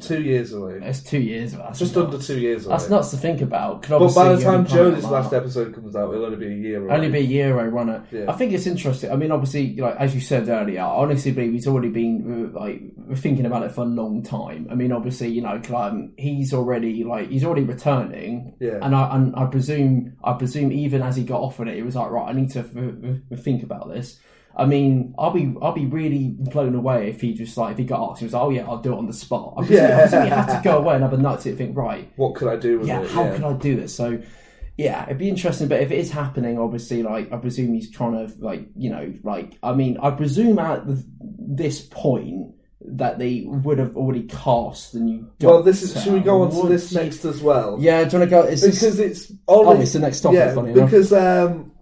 two years away. It's two years. That's Just under two years away. That's nuts to think about. But by the time only come out Jodie's in last episode comes out, it'll only be a year away. Only be a year away, won't it? Yeah. I think it's interesting. I mean, obviously, like as you said earlier, I honestly believe he's already been like thinking about it for a long time. I mean, obviously, you know, um, he's already like he's already returning, Yeah. and I and I presume I presume even as he got off offered it, he was like, right, I need to f- f- think about this. I mean, I'll be I'll be really blown away if he just like if he got asked, he was like, oh yeah, I'll do it on the spot. I presume, Yeah. I he had to go away and have a night to think, right, What could I do with yeah, it? how yeah. can I do this? So, yeah, it'd be interesting. But if it is happening, obviously, like I presume he's trying to, like, you know, like I mean, I presume at this point that they would have already cast the new. Well, this is. Should we go on to this next as well? Yeah, do you want to go? Is this- because it's only, Oh, it's the next topic, Yeah, because um,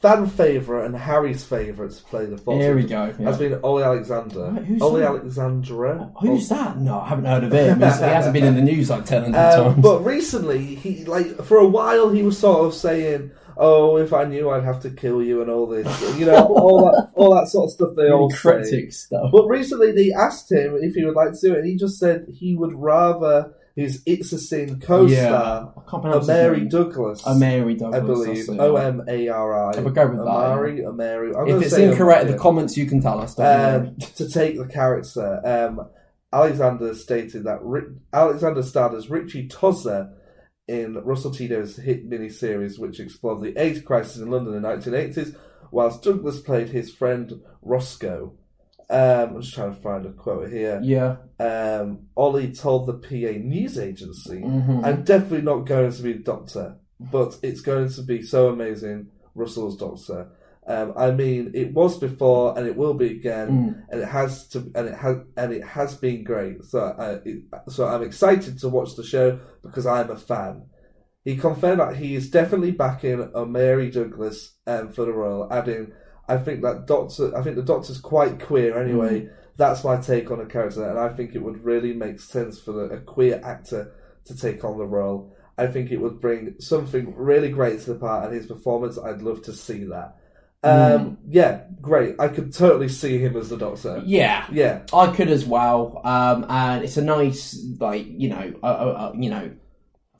fan favorite and Harry's favorite to play the Fox Here we go, yeah. has been Ollie Alexander. Right, who's Ollie that? Alexandra. Who's that? No, I haven't heard of him. He hasn't been in the news like ten Um, times. but recently, he like for a while he was sort of saying, "Oh, if I knew, I'd have to kill you," and all this, you know, all that, all that sort of stuff. They Really all cryptic say. stuff. But recently, they asked him if he would like to do it, and he just said he would rather his It's a Sin co-star, Yeah, I can't pronounce his Douglas, I believe. O M A R I. I would go with that, Amari, Amari. I'm if it's incorrect in the comments, you can tell us. don't um, to take the character. Um, Alexander stated that Ri- Alexander starred as Ritchie Tozer in Russell T Davies' hit miniseries, which explored the AIDS crisis in London in the 1980s, whilst Douglas played his friend Roscoe. Um, I'm just trying to find a quote here. Yeah. Um, Ollie told the PA news agency, Mhm. "I'm definitely not going to be the Doctor, but it's going to be so amazing, Russell's Doctor." Um, I mean, it was before, and it will be again, Mm. and it has to, and it has, and it has been great. So, uh, it, so I'm excited to watch the show because I'm a fan. He confirmed that he is definitely backing Omari Douglas um, for the role, adding, "I think that Doctor, I think the Doctor's quite queer anyway. That's my take on the character, and I think it would really make sense for the, a queer actor to take on the role. I think it would bring something really great to the part, and his performance, I'd love to see that." Um, Yeah, great. I could totally see him as the Doctor. Yeah, Yeah, I could as well. Um, and it's a nice, like you know, uh, uh, uh, you know,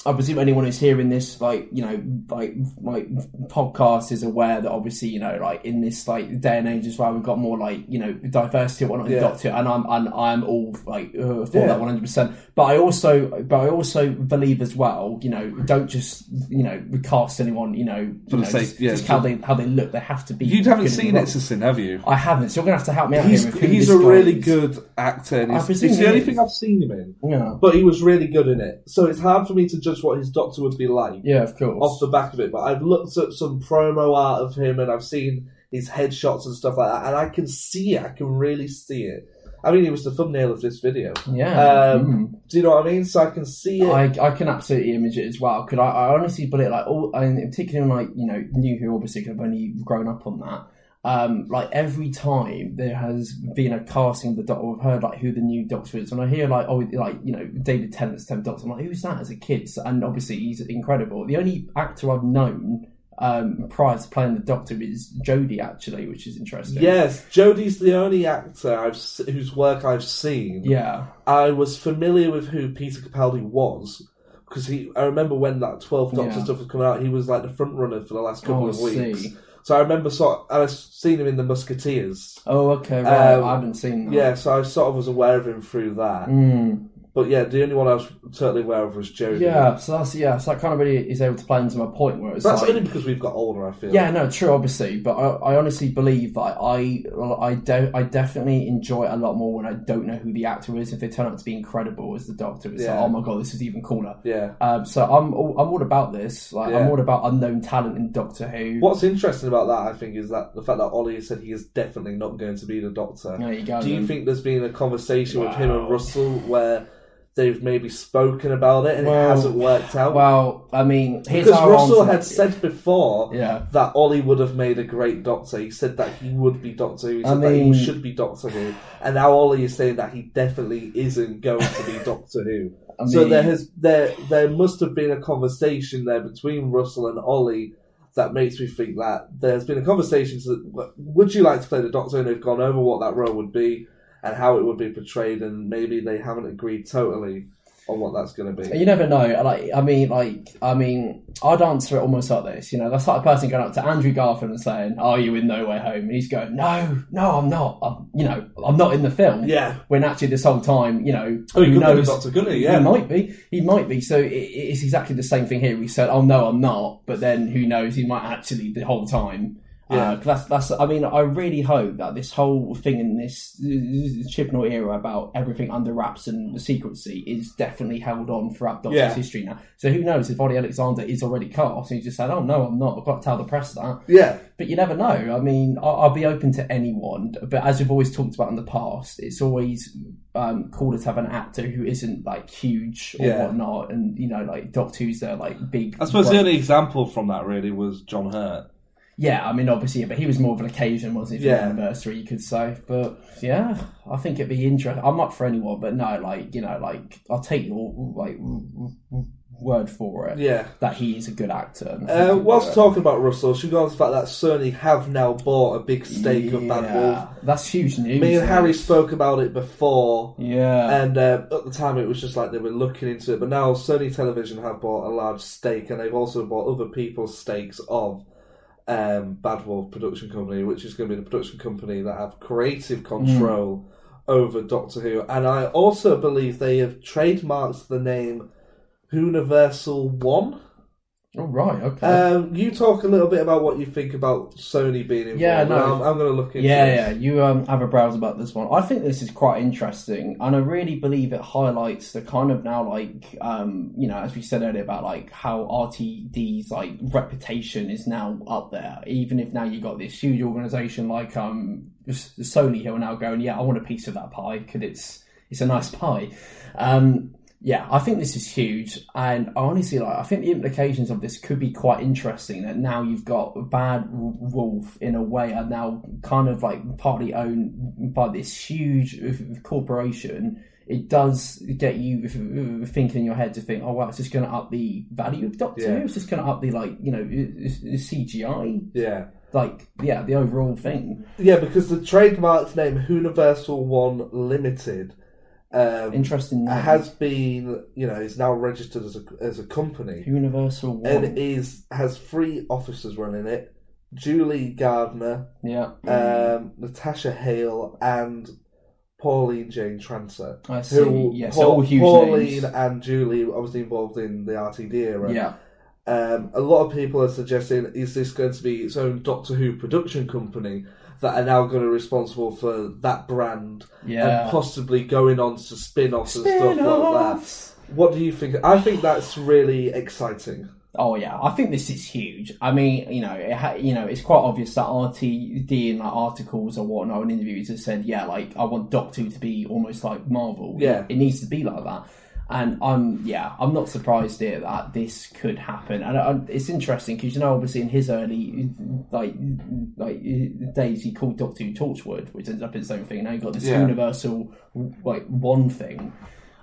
I presume anyone who's hearing this, like you know, like like podcast is aware that obviously you know, like in this like day and age as well, we've got more like you know diversity and whatnot Yeah. Doctor, and I'm and I'm all like uh, for Yeah. that one hundred percent. But I also, but I also believe as well, you know, don't just you know cast anyone, you know, For you the know, sake- just, yeah, just how they how they look, they have to be. you haven't good in the seen Sin, have you? I haven't, so you're gonna have to help me out He's here. he's a really is. good actor. And I he's, presume it's the he only is. thing I've seen him in. Yeah. But he was really good in it. So it's hard for me to judge what his doctor would be like Yeah, of course. off the back of it. But I've looked at some promo art of him and I've seen his headshots and stuff like that, and I can see it. I can really see it. I mean, it was the thumbnail of this video. Yeah. Um, Mm. Do you know what I mean? So I can see it. I, I can absolutely image it as well. Could I, I honestly it like all, and particularly on like you know New Who obviously 'cause I've only grown up on that. Um, like every time there has been a casting of the Doctor, I've heard like who the new Doctor is, and I hear like oh like you know David Tennant's tenth Doctor. I'm like who's that as a kid? So- And obviously he's incredible. The only actor I've known um, prior to playing the Doctor is Jodie actually, which is interesting. yes, Jodie's the only actor I've whose work I've seen. Yeah. I was familiar with who Peter Capaldi was because he. I remember when that Twelfth Doctor Yeah. stuff was coming out. He was like the front runner for the last couple Oh, of weeks. see. So I remember sort. Of, I've seen him in the Musketeers. Oh, okay. Right. Um, I haven't seen that. Yeah, so I sort of was aware of him through that. Mm. But yeah, the only one I was totally aware of was Jodie. Yeah, so that's yeah, so that kind of really is able to play into my point where it's That's like, only because we've got older. I feel. yeah, no, true, obviously, but I, I honestly believe that I I, de- I definitely enjoy it a lot more when I don't know who the actor is. If they turn out to be incredible as the Doctor, it's Yeah. like, oh my god, this is even cooler. Yeah. Um, so I'm all, I'm all about this. Like Yeah. I'm all about unknown talent in Doctor Who. What's interesting about that, I think, is that the fact that Ollie said he is definitely not going to be the Doctor. There you go, Do you think there's been a conversation with him and Russell where they've maybe spoken about it and Well, it hasn't worked out? Well, I mean, here's because Russell had said before Yeah. that Ollie would have made a great Doctor. He said that he would be Doctor Who. He I said that he should be Doctor Who. And now Ollie is saying that he definitely isn't going to be Doctor Who. I so there has there there must have been a conversation there between Russell and Ollie that makes me think that there's been a conversation. To, would you like to play the Doctor? And they've gone over what that role would be and how it would be portrayed, and maybe they haven't agreed totally on what that's going to be. You never know. Like, I mean, like, I mean, I'd answer it almost like this. You know, that's like a person going up to Andrew Garfield and saying, "Are you in No Way Home?" And he's going, "No, no, I'm not. I'm, you know, I'm not in the film." Yeah. When actually, this whole time, you know, Oh, he who could be the knows? Doctor, couldn't? Yeah. he might be. He might be. So it, it's exactly the same thing here. We said, "Oh no, I'm not," but then who knows? He might actually the whole time. Yeah. Uh, that's that's. I mean, I really hope that this whole thing in this Chibnall era about everything under wraps and the secrecy is definitely held on throughout Doctor's Yeah. history now. So who knows if Ollie Alexander is already cast and he just said, "Oh no, I'm not. I've got to tell the press that." Yeah. But you never know. I mean, I'll, I'll be open to anyone. But as we've always talked about in the past, it's always um, cooler to have an actor who isn't like huge or Yeah. whatnot, and you know, like Doctor Who's their like big. I suppose the only example from that really was John Hurt. Yeah, I mean, obviously, but he was more of an occasion, wasn't he? For Yeah. the anniversary, you could say. But yeah, I think it'd be interesting. I'm up for anyone, but no, like you know, like I'll take your like word for it. Yeah. that he is a good actor. Uh, whilst talking about Russell, should go on to the fact that Sony have now bought a big stake of Bad Wolf. that's huge news. Me and Harry spoke about it before. Yeah. And uh, at the time, it was just like they were looking into it. But now Sony Television have bought a large stake, and they've also bought other people's stakes of um, Bad Wolf Production Company, which is going to be the production company that have creative control over Doctor Who. And I also believe they have trademarked the name Universal One. Oh right, okay. Um, you talk a little bit about what you think about Sony being involved. Yeah, no. I'm, I'm going to look into yeah, this. yeah. You um, have a browse about this one. I think this is quite interesting, and I really believe it highlights the kind of now like um, you know, as we said earlier about like how RTD's like reputation is now up there. Even if now you got this huge organization like um Sony who are now going, yeah, I want a piece of that pie because it's it's a nice pie. Um, yeah, I think this is huge, and honestly, like I think the implications of this could be quite interesting. That now you've got Bad Wolf in a way are now kind of like partly owned by this huge corporation. It does get you thinking in your head to think, oh wow, it's just going to up the value of Doctor Yeah. Who. It's just going to up the like you know CGI, Yeah. like yeah, the overall thing. Yeah, because the trademarked name Universal One Limited um, Interesting. name. has been, you know, is now registered as a as a company, Universal One. and it is has three officers running it: Julie Gardner, yeah, um, Natasha Hale, and Pauline Jane Transer. I see. Who, Yes, Paul- all huge Pauline names. and Julie obviously involved in the RTD era. yeah. Um, a lot of people are suggesting is this going to be its own Doctor Who production company that are now going to be responsible for that brand Yeah. and possibly going on to spin-offs and stuff like that. What do you think? I think that's really exciting. Oh yeah, I think this is huge. I mean, you know, it ha- you know, it's quite obvious that RTD in like articles or whatnot and interviews have said, yeah, like I want Doctor to be almost like Marvel. Yeah. it needs to be like that. And I'm yeah, I'm not surprised here that this could happen. And I, it's interesting because you know, obviously in his early like like days, he called Doctor Who Torchwood, which ended up in its own thing. Now you got this Yeah. universal like one thing.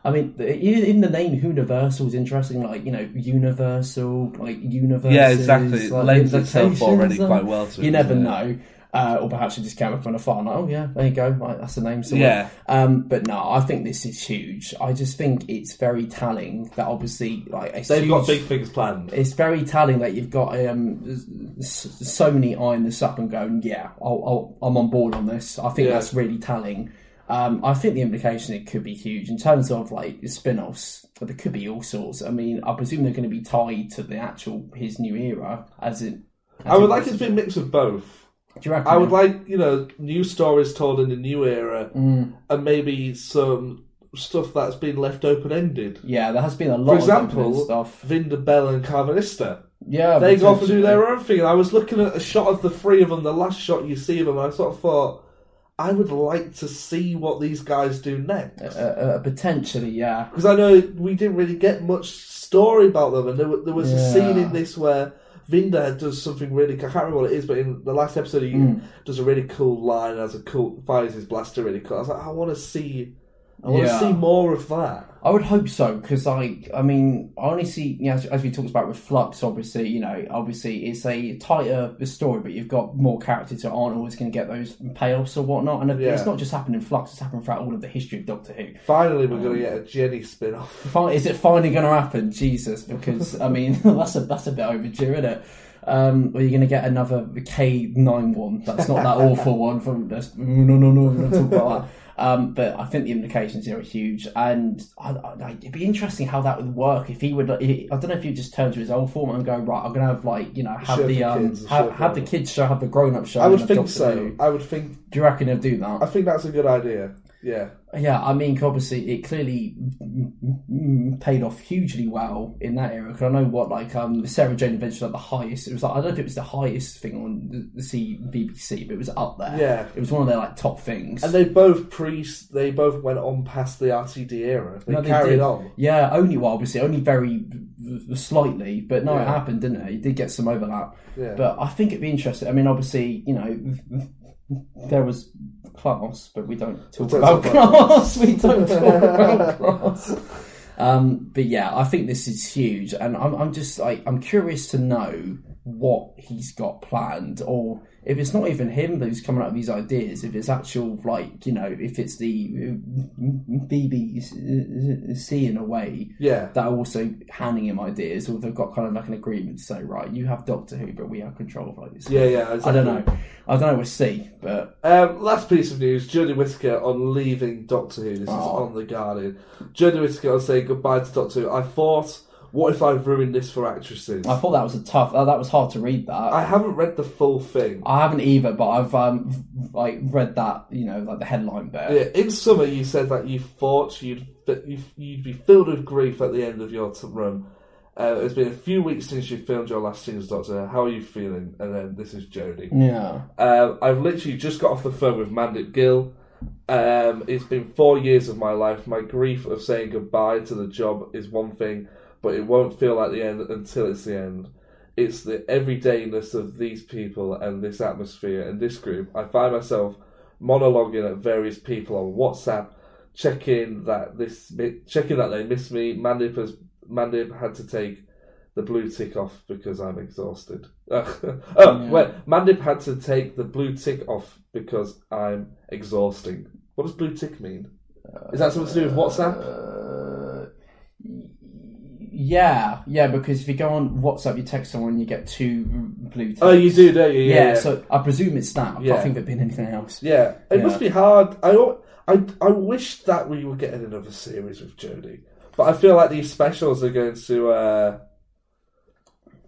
I mean, even the name Universal is interesting. Like you know, Universal, like universe. Yeah, exactly. It lends itself already quite well to it, You never doesn't it? Know. Uh, or perhaps you just came up on a farm. Like, oh yeah, there you go. Right, that's the name. So Yeah. Um, but no, I think this is huge. I just think it's very telling that obviously, like, a They've got big things planned. it's very telling that you've got um, S- Sony eyeing this up and going, yeah, I'll, I'll, I'm on board on this. I think Yeah. that's really telling. Um, I think the implication it could be huge in terms of like spin-offs. But there could be all sorts. I mean, I presume they're going to be tied to the actual his new era, as it. as I would it like it to be a mix of both. Do you reckon? I would like, you know, new stories told in the new era Mm. and maybe some stuff that's been left open ended. Yeah, there has been a For lot example, of opening stuff. Vinder Bel and Karvanista. Yeah, They go off and do their own thing. And I was looking at a shot of the three of them, the last shot you see of them, and I sort of thought, I would like to see what these guys do next. Uh, uh, potentially, yeah. Because I know we didn't really get much story about them, and there, there was a scene in this where Vinder does something really. I can't remember what it is, but in the last episode, he Mm. does a really cool line as a cool fires his blaster really cool. I was like, I want to see, I want to see more of that. I would hope so because, like, I mean, I only see, you know, as, as we talked about with Flux, obviously, you know, obviously it's a tighter story, but you've got more characters that aren't always going to get those payoffs or whatnot. And Yeah. it's not just happened in Flux; it's happened throughout all of the history of Doctor Who. Finally, we're going to get a Jenny spin off. Fi- Is it finally going to happen? Jesus, because I mean, that's a that's a bit overdue, isn't it? Um, or you're going to get another K nine one. That's not that awful one from. No, no, no, we're not talking about that. Um, but I think the implications here are huge, and I, I, it'd be interesting how that would work if he would. I don't know if he would just turn to his old form and go, right, I'm going to have like you know have the um kids, have, have the kids show, have the grown up show. I would think so. I would think. Do you reckon he'll do that? I think that's a good idea. Yeah. Yeah, I mean, obviously, it clearly paid off hugely well in that era. Because I know what, like, um, Sarah Jane Adventure, like the highest. It was like I don't know if it was the highest thing on the, C, BBC, but it was up there. Yeah. it was one of their like top things. And they both pre. They both went on past the RTD era. They No, carried did. on. Yeah, only well, obviously, only very slightly, but no, it happened, didn't it? You did get some overlap. Yeah. But I think it'd be interesting. I mean, obviously, you know, there was class, but we don't talk don't about talk about class. we don't talk about class. Um, but yeah, I think this is huge, and I'm, I'm just like I'm curious to know what he's got planned, or if it's not even him who's coming up with these ideas, if it's actual like you know, if it's the BBC in a way Yeah. that are also handing him ideas, or they've got kind of like an agreement to say, right, you have Doctor Who, but we have control of like this. Yeah, yeah. I don't know. I don't know. We'll see, but Um, last piece of news: Jodie Whittaker on leaving Doctor Who. This is Oh. on the Guardian. Jodie Whittaker on saying goodbye to Doctor Who. I thought what if I've ruined this for actresses? I thought that was a tough. Uh, that was hard to read. That I haven't read the full thing. I haven't either, but I've um like read that you know like the headline bit. Yeah, in summer, you said that you thought you'd you'd, you'd be filled with grief at the end of your run. Uh, it's been a few weeks since you filmed your last scenes, Doctor. How are you feeling? And then this is Jodie. Yeah. Um, I've literally just got off the phone with Mandip Gill. Um, it's been four years of my life. My grief of saying goodbye to the job is one thing, but it won't feel like the end until it's the end. It's the everydayness of these people and this atmosphere and this group. I find myself monologuing at various people on WhatsApp, checking that this, checking that they miss me. Mandip has Mandip had to take the blue tick off because I'm exhausted. oh, Yeah. wait, Mandip had to take the blue tick off because I'm exhausting. What does blue tick mean? Is that something to do with WhatsApp? Uh, Uh, yeah, yeah. Because if you go on WhatsApp, you text someone, you get two blue. Ticks. Oh, you do, don't you? Yeah. Yeah, yeah. so I presume it's that. I Yeah. can't think of it being anything else. Yeah, it must be hard. I, I I wish that we were getting another series with Jodie, but I feel like these specials are going to, uh,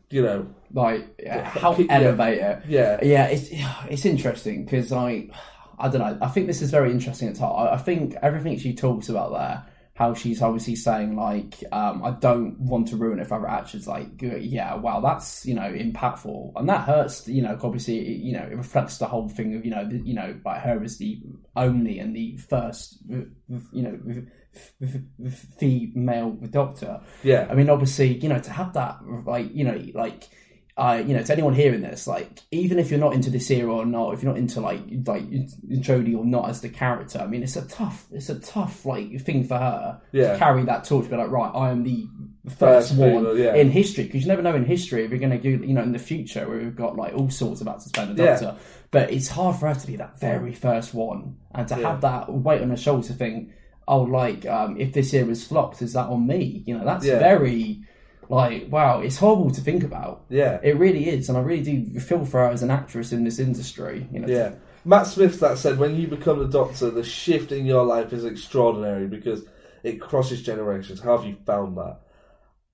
you know, Like how Yeah. elevate it. yeah, Yeah, it's it's interesting because I I don't know. I think this is very interesting at heart. I, I think everything she talks about there, how she's obviously saying like, um, I don't want to ruin it for other actors. Like, yeah, wow, that's you know impactful, and that hurts. You know, obviously, you know, it reflects the whole thing of you know, the, you know, like her as the only and the first, you know, female doctor. yeah, I mean, obviously, you know, to have that, like, you know, like, uh, you know, to anyone hearing this, like, even if you're not into this era or not, if you're not into like, like Jodie or not as the character, I mean, it's a tough, it's a tough like thing for her Yeah. to carry that torch. Be like, right, I am the First first one yeah. in history because you never know in history if you're going to do, you know, in the future where we've got like all sorts about to spend a Yeah. But it's hard for her to be that very first one and to have that weight on her shoulders to think, oh, like, um, if this year was flopped, is that on me? You know, that's very, like, wow, it's horrible to think about. yeah, It really is. And I really do feel for her as an actress in this industry. You know, yeah. Matt Smith that said, when you become the Doctor, the shift in your life is extraordinary because it crosses generations. How have you found that?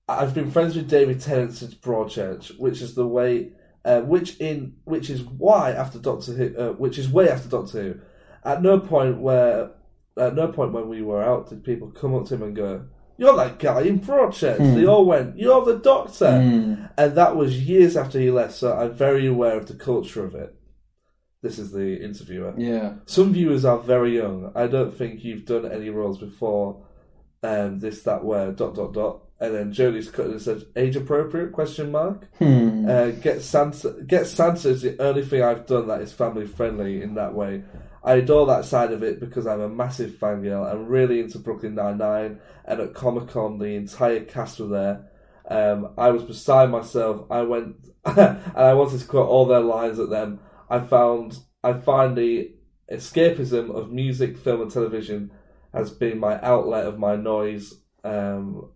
I've been friends with David Tennant since Broadchurch, which is the way, uh, which in which is why after Doctor Who, uh, which is way after Doctor Who. At no point where, at no point when we were out, did people come up to him and go, "You're that guy in Broadchurch." They all went, "You're the Doctor," and that was years after he left. So I'm very aware of the culture of it. This is the interviewer. Yeah. Some viewers are very young. I don't think you've done any roles before. Um, this, that, where, dot, dot, dot. And then Jodie's cut and said, age appropriate? Question mark. Hmm. Uh, get Santa. Get Santa is the only thing I've done that is family friendly in that way. I adore that side of it because I'm a massive fangirl. I'm really into Brooklyn Nine Nine, and at Comic Con the entire cast were there. Um, I was beside myself. I went and I wanted to quote all their lines at them. I found I find the escapism of music, film, and television has been my outlet of my noise, um,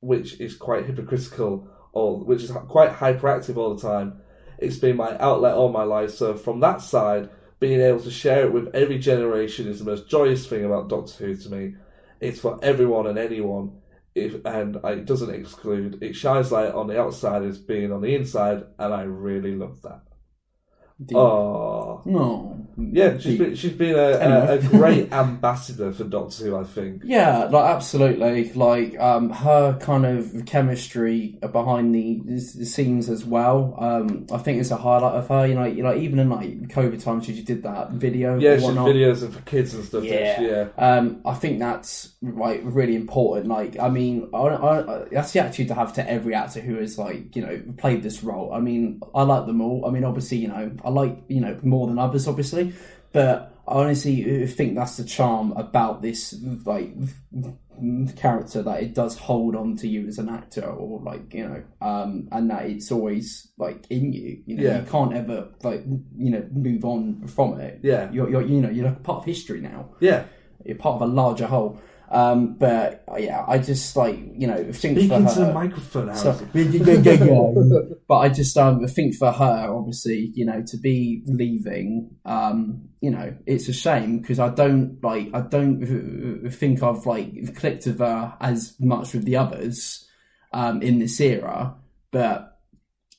which is quite hypocritical, or which is quite hyperactive all the time. It's been my outlet all my life. So from that side, being able to share it with every generation is the most joyous thing about Doctor Who to me. It's for everyone and anyone. If, and it doesn't exclude. It shines light on the outside as being on the inside, and I really love that. Deep. Oh, No. Yeah, she's been she's been a, a, a great ambassador for Doctor Who, I think. Yeah, like absolutely. Like um, her kind of chemistry behind the, the scenes as well. Um, I think it's a highlight of her. You know, like even in like COVID times, she did that video. Yeah, she's videos of for kids and stuff. Yeah. Yeah, yeah, Um, I think that's like really important. Like, I mean, I, I, I, that's the attitude to have to every actor who has like you know played this role. I mean, I like them all. I mean, obviously, you know, I like you know more than others, obviously, but I honestly think that's the charm about this like character that it does hold on to you as an actor or like you know um and that it's always like in you you know Yeah. you can't ever like you know move on from it Yeah. you're, you're you know you're like part of history now yeah. you're part of a larger whole. Um, but yeah, I just like you know think Speak for her. the microphone, So- Harrison. but I just um, think for her, obviously, you know, to be leaving, um, you know, it's a shame because I don't like I don't think I've like clicked with her as much with the others. um, in this era, but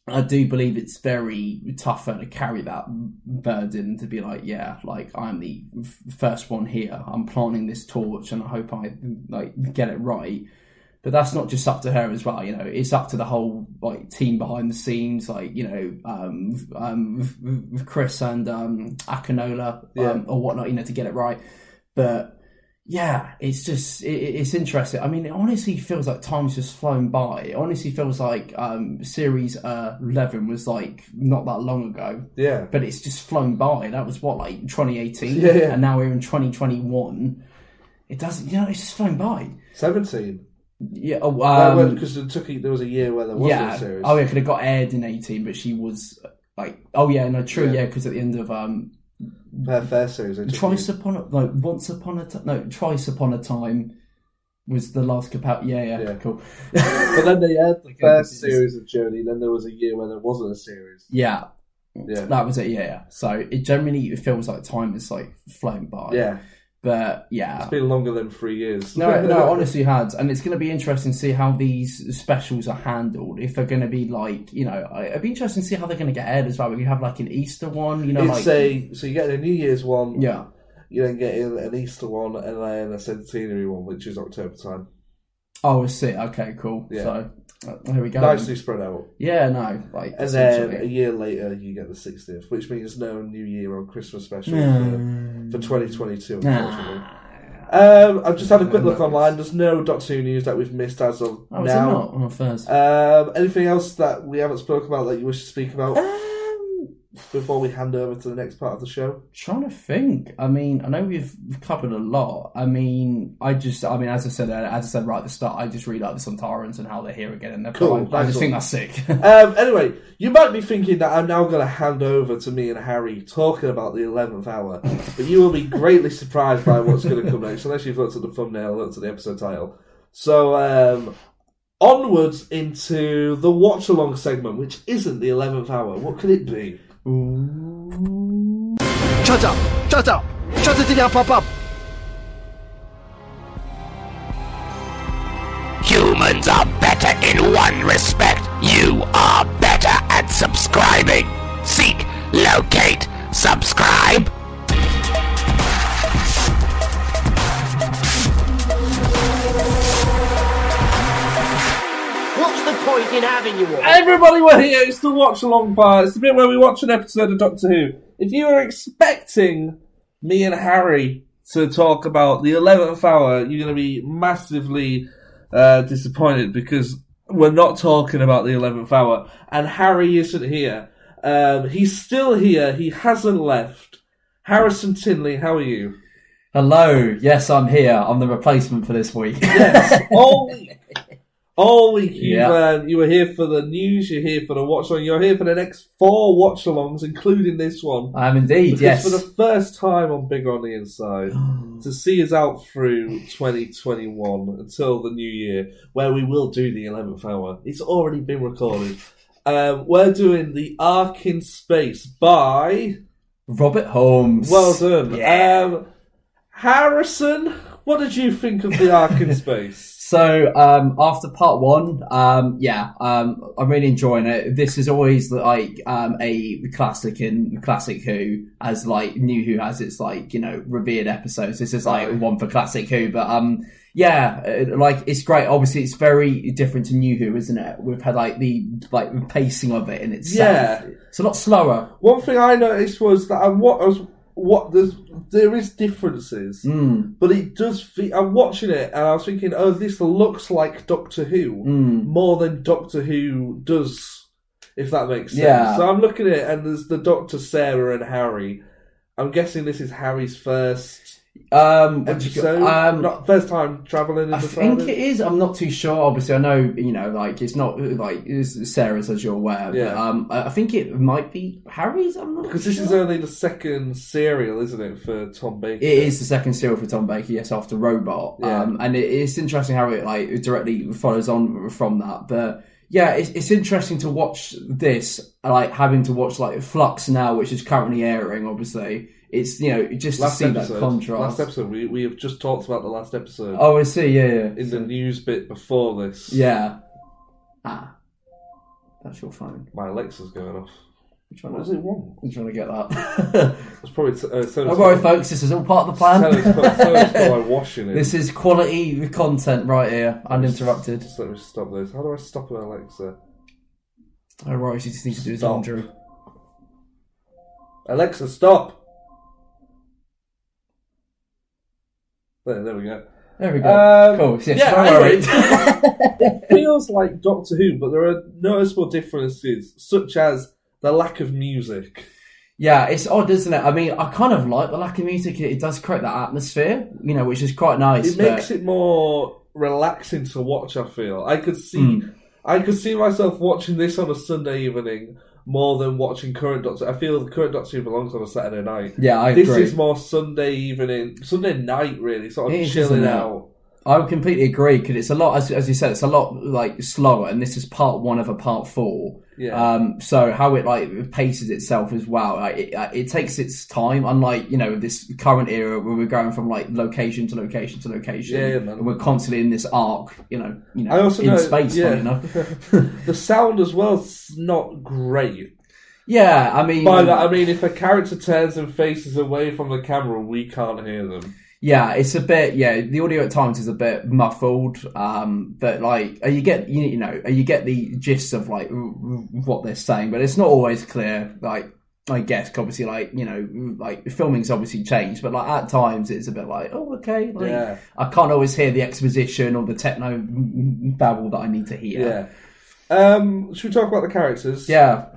I do believe it's very tougher to carry that burden to be like, yeah, like I'm the f- first one here. I'm planting this torch, and I hope I like get it right. But that's not just up to her as well. You know, it's up to the whole like team behind the scenes, like you know, um, um, Chris and um, Akinola Yeah. um, or whatnot. You know, to get it right. But yeah, it's just it, it's interesting. I mean, it honestly feels like time's just flown by. It honestly feels like um, series uh, eleven was like not that long ago, Yeah. but it's just flown by. That was what like 2018, Yeah, yeah. and now we're in 2021. It doesn't, you know, it's just flown by. 17. Yeah, oh, um, Because it took there was a year where there wasn't yeah. a series. Oh, yeah, could have got aired in 18, but she was like, oh yeah, no, true, Yeah. yeah, because at the end of um, Fair, fair series. Twice upon a like once upon a time no twice upon a time was the last Capel yeah, yeah Yeah. cool But then they had the first this series of Journey, then there was a year where there wasn't a series. yeah Yeah. that was it yeah, yeah so it generally it feels like time is like flown by Yeah. But yeah It's been longer than three years. no no honestly has and it's going to be interesting to see how these specials are handled if they're going to be like you know it'd be interesting to see how they're going to get aired as well we could have like an Easter one you know It's like a, so you get a New Year's one, yeah you then get an Easter one, and then a centenary one, which is October time. oh I see okay cool Yeah. so uh, here we go Nicely spread out. yeah no like And then a year later, you get the 60th, which means no New Year or Christmas special for, for 2022, unfortunately. Um, I've just had a quick look online. There's no Doctor Who news that we've missed as of Oh, is now. not? Oh, first. Um, anything else that we haven't spoken about that you wish to speak about Um, before we hand over to the next part of the show? trying to think. I mean, I know we've covered a lot. I mean, I just, I mean, as I said, as I said right at the start, I just really like the Sontarans and how they're here again in their Cool, prime. I just one. think that's sick. Um, anyway, you might be thinking that I'm now going to hand over to me and Harry talking about the 11th hour, but you will be greatly surprised by what's going to come next, unless you've looked at the thumbnail, looked at the episode title. So, um, onwards into the watch along segment, which isn't the 11th hour. What could it be? Shut up! Shut up! Shut it down, pop up! Humans are better in one respect. You are better at subscribing. Seek, locate, subscribe. Point in having you all? Everybody, we're here. It's the watch along part. It's the bit where we watch an episode of Doctor Who. If you were expecting me and Harry to talk about the 11th hour, you're going to be massively uh, disappointed because we're not talking about the 11th hour. And Harry isn't here. Um, he's still here. He hasn't left. Harrison Tinley, how are you? Hello, yes, I'm here. I'm the replacement for this week. Yes, all week. All week you've, Yeah. um, you were here for the news, you're here for the watch along, you're here for the next four watch alongs, including this one. I am indeed, Because yes. for the first time on Big on the Inside, to see us out through 2021 until the new year, where we will do the 11th hour. It's already been recorded. Um, we're doing The Ark in Space by. Robert Holmes. Well done. Yeah. Um, Harrison, what did you think of The Ark in Space? So um, after part one, um, yeah, um, I'm really enjoying it. This is always like um, a classic in classic Who, as like New Who has its like you know revered episodes. This is like one for classic Who, but um, yeah, uh, like it's great. Obviously, it's very different to New Who, isn't it? We've had like the like pacing of it in itself. Yeah. it's a lot slower. One thing I noticed was that I what I was what there's there is differences, Mm. but it does. Fe- I'm watching it and I was thinking, oh, this looks like Doctor Who Mm. more than Doctor Who does, if that makes sense. Yeah. So I'm looking at it and there's the Doctor, Sarah, and Harry. I'm guessing this is Harry's first Um, what do you episode, um, not first time traveling in I think it is. I'm not too sure. Obviously, I know you know, like it's not like it's Sarah's as you're aware. Yeah. Um, I think it might be Harry's. I'm not Because this is only the second serial, isn't it, for Tom Baker? It is the second serial for Tom Baker, yes, after Robot. Yeah. Um, and it, it's interesting how it like directly follows on from that. But yeah, it's, it's interesting to watch this, like having to watch like Flux now, which is currently airing. Obviously, it's you know just Last to see episode, that contrast. last episode, we, we have just talked about the last episode. Oh, I see. Yeah, yeah. in the news bit before this. Yeah. Ah, that's your phone. My Alexa's going off. Which one What is does it want? You trying to get that? It's probably. T- uh, so Don't worry, folks. This is all part of the plan. tell us while I'm washing it. this is quality content right here, uninterrupted. Just let me stop this. How do I stop an Alexa? Oh, right, he just needs to do his laundry. Alexa, stop! There, there we go. There we go. Um, cool. Yes, yeah, anyway, it feels like Doctor Who, but there are noticeable differences, such as the lack of music. Yeah, it's odd, isn't it? I mean, I kind of like the lack of music. It, it does create that atmosphere, you know, which is quite nice. It makes it more relaxing to watch. I feel I could see, Hmm. I could see myself watching this on a Sunday evening more than watching current Doctor. I feel the current Doctor Who belongs on a Saturday night. Yeah, I this agree. is more Sunday evening, Sunday night, really, sort of It is, chilling isn't it? out. I would completely agree because it's a lot, as, as you said, it's a lot like slower, and this is part one of a part four. Yeah. Um, so how it like paces itself as well, like, it, it takes its time. Unlike you know this current era where we're going from like location to location to location, Yeah, yeah, man. and we're constantly in this arc. You know, you know, I also in know, space. yeah. enough. the sound as well is not great. Yeah, I mean, By that I mean if a character turns and faces away from the camera, we can't hear them. Yeah, it's a bit. Yeah, the audio at times is a bit muffled. Um, but like, uh, you get you, you know uh, you get the gist of like what they're saying, but it's not always clear. Like, I guess obviously, like you know, like filming's obviously changed, but like at times it's a bit like, oh, okay. Like, Yeah. I can't always hear the exposition or the techno babble that I need to hear. Yeah. Um, should we talk about the characters? Yeah.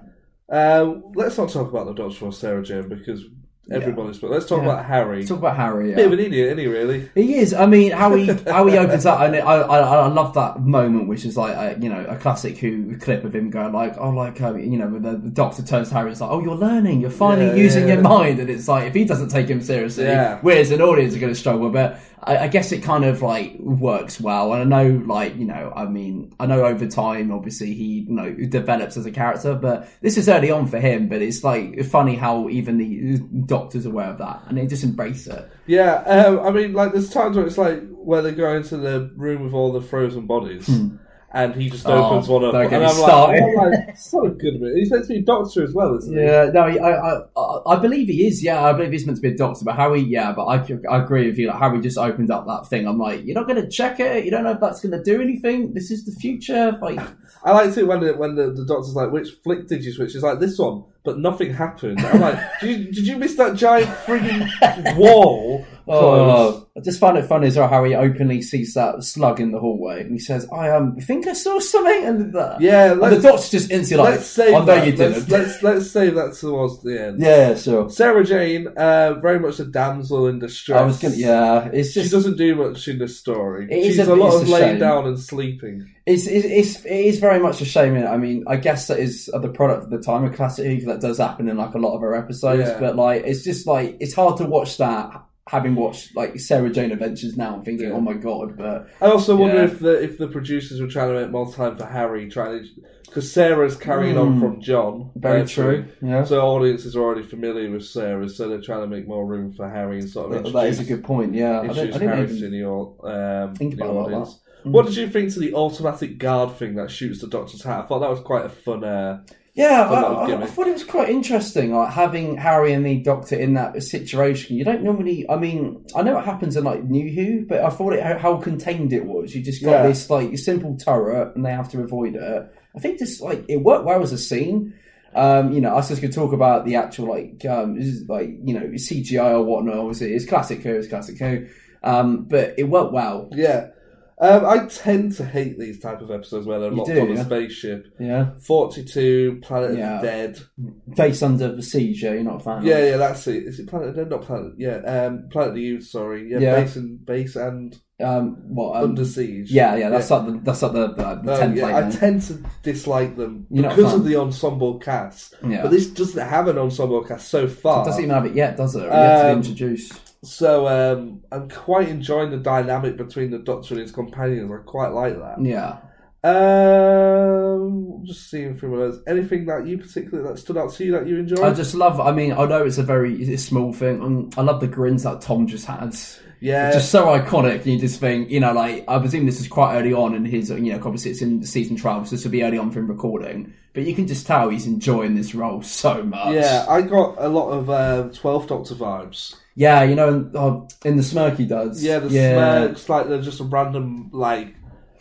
Uh, let's not talk about the Doctor or Sarah Jane because everybody's. But let's talk Yeah. about Harry. Let's talk about Harry. Yeah. Bit of an idiot, isn't he? Really? He is. I mean, how he how he opens up, and I I, I love that moment, which is like a, you know a classic Who clip of him going like, oh, like um, you know, when the, the Doctor turns to Harry, it's like, oh, you're learning, you're finally Yeah, using yeah. your mind, and it's like if he doesn't take him seriously, Yeah. we as an audience are going to struggle. But I, I guess it kind of like works well, and I know like you know, I mean, I know over time, obviously he you know develops as a character, but this is early on for him. But it's like funny how even the Doctor's aware of that, and they just embrace it. Yeah. Um, I mean, like there's times where it's like where they go into the room with all the frozen bodies. And he just. Oh, opens one up, and I'm like, started. Oh, like, it's not a good. He's meant to be a doctor as well, isn't he? Yeah, no, I, I, I, I believe he is. Yeah, I believe he's meant to be a doctor. But Harry, yeah, but I, I agree with you. Like Harry just opened up that thing. I'm like, you're not going to check it. You don't know if that's going to do anything. This is the future. Like, I like it when the, when the, the doctor's like, which flick did you switch? It's like this one, but nothing happened. I'm like, did you, did you miss that giant frigging wall? Oh, I just find it funny as well how he openly sees that slug in the hallway and he says, "I um think I saw something." And that, Yeah, and the let's- doctor's just instantly like, let's save "I know that. you let's, didn't." let's let's save that towards the end. yeah, sure. Sarah Jane, uh, very much a damsel in distress. I was gonna, yeah, it's just She doesn't do much in this story. It is She's a- a, lot of a laying shame. down and sleeping. It's, it's, it's, it is very much a shame. I mean, I guess that is the product of the time of classic that does happen in like a lot of our episodes. Yeah. But like, it's just like it's hard to watch that having watched like Sarah Jane Adventures now and thinking, Yeah. oh my god. But I also wonder Yeah. if the if the producers were trying to make more time for Harry, trying to because Sarah's carrying on Hmm. from John. Very true, yeah. So audiences are already familiar with Sarah, so they're trying to make more room for Harry and sort of that, that is a good point. Yeah, I introduce I didn't Harry even to um, think the about audience. that. Mm. What did you think to the automatic guard thing that shoots the Doctor's hat? I thought that was quite a fun. Uh, Yeah, fun I, I, thought it was quite interesting, like having Harry and the Doctor in that situation. You don't normally. I mean, I know it happens in like New Who, but I thought it how, how contained it was. You just got Yeah. this like simple turret, and they have to avoid it. I think this like it worked well as a scene. Um, you know, us just could talk about the actual like, um, like you know CGI or whatnot. Obviously, it's classic Who, it's classic Who, um, but it worked well. yeah. Um, I tend to hate these type of episodes where they're You locked do, on a yeah? spaceship. Yeah, Forty-two, Planet Yeah. of the Dead. base under the siege. Yeah, you're not a fan. Yeah, of. yeah, that's it. Is it Planet of the Dead? Not Planet. Yeah, um, Planet of the Ood. Sorry. Yeah, Yeah. base and base and Um, what? Um, Under Siege. Yeah, yeah, that's like the that's like the, the, the Uh, template. yeah, I then. tend to dislike them You're not a because fan? of the ensemble cast. Yeah. But this doesn't have an ensemble cast so far. It doesn't even have it yet, does it? Or yet to be Um, introduced. So um, I'm quite enjoying the dynamic between the Doctor and his companions. I quite like that. Yeah. Um, just seeing through my notes. Anything that you particularly that stood out to you that you enjoyed? I just love. I mean, I know it's a very it's a small thing. and I love the grins that Tom just had. Yeah. just so iconic. You just think, you know, like I presume this is quite early on in his, you know, obviously it's in season twelve, so this will be early on for him recording. But you can just tell he's enjoying this role so much. Yeah, I got a lot of um, Twelfth Doctor vibes. Yeah, you know, in, oh, in the smirk he does. Yeah, the smirks, like they're just a random, like,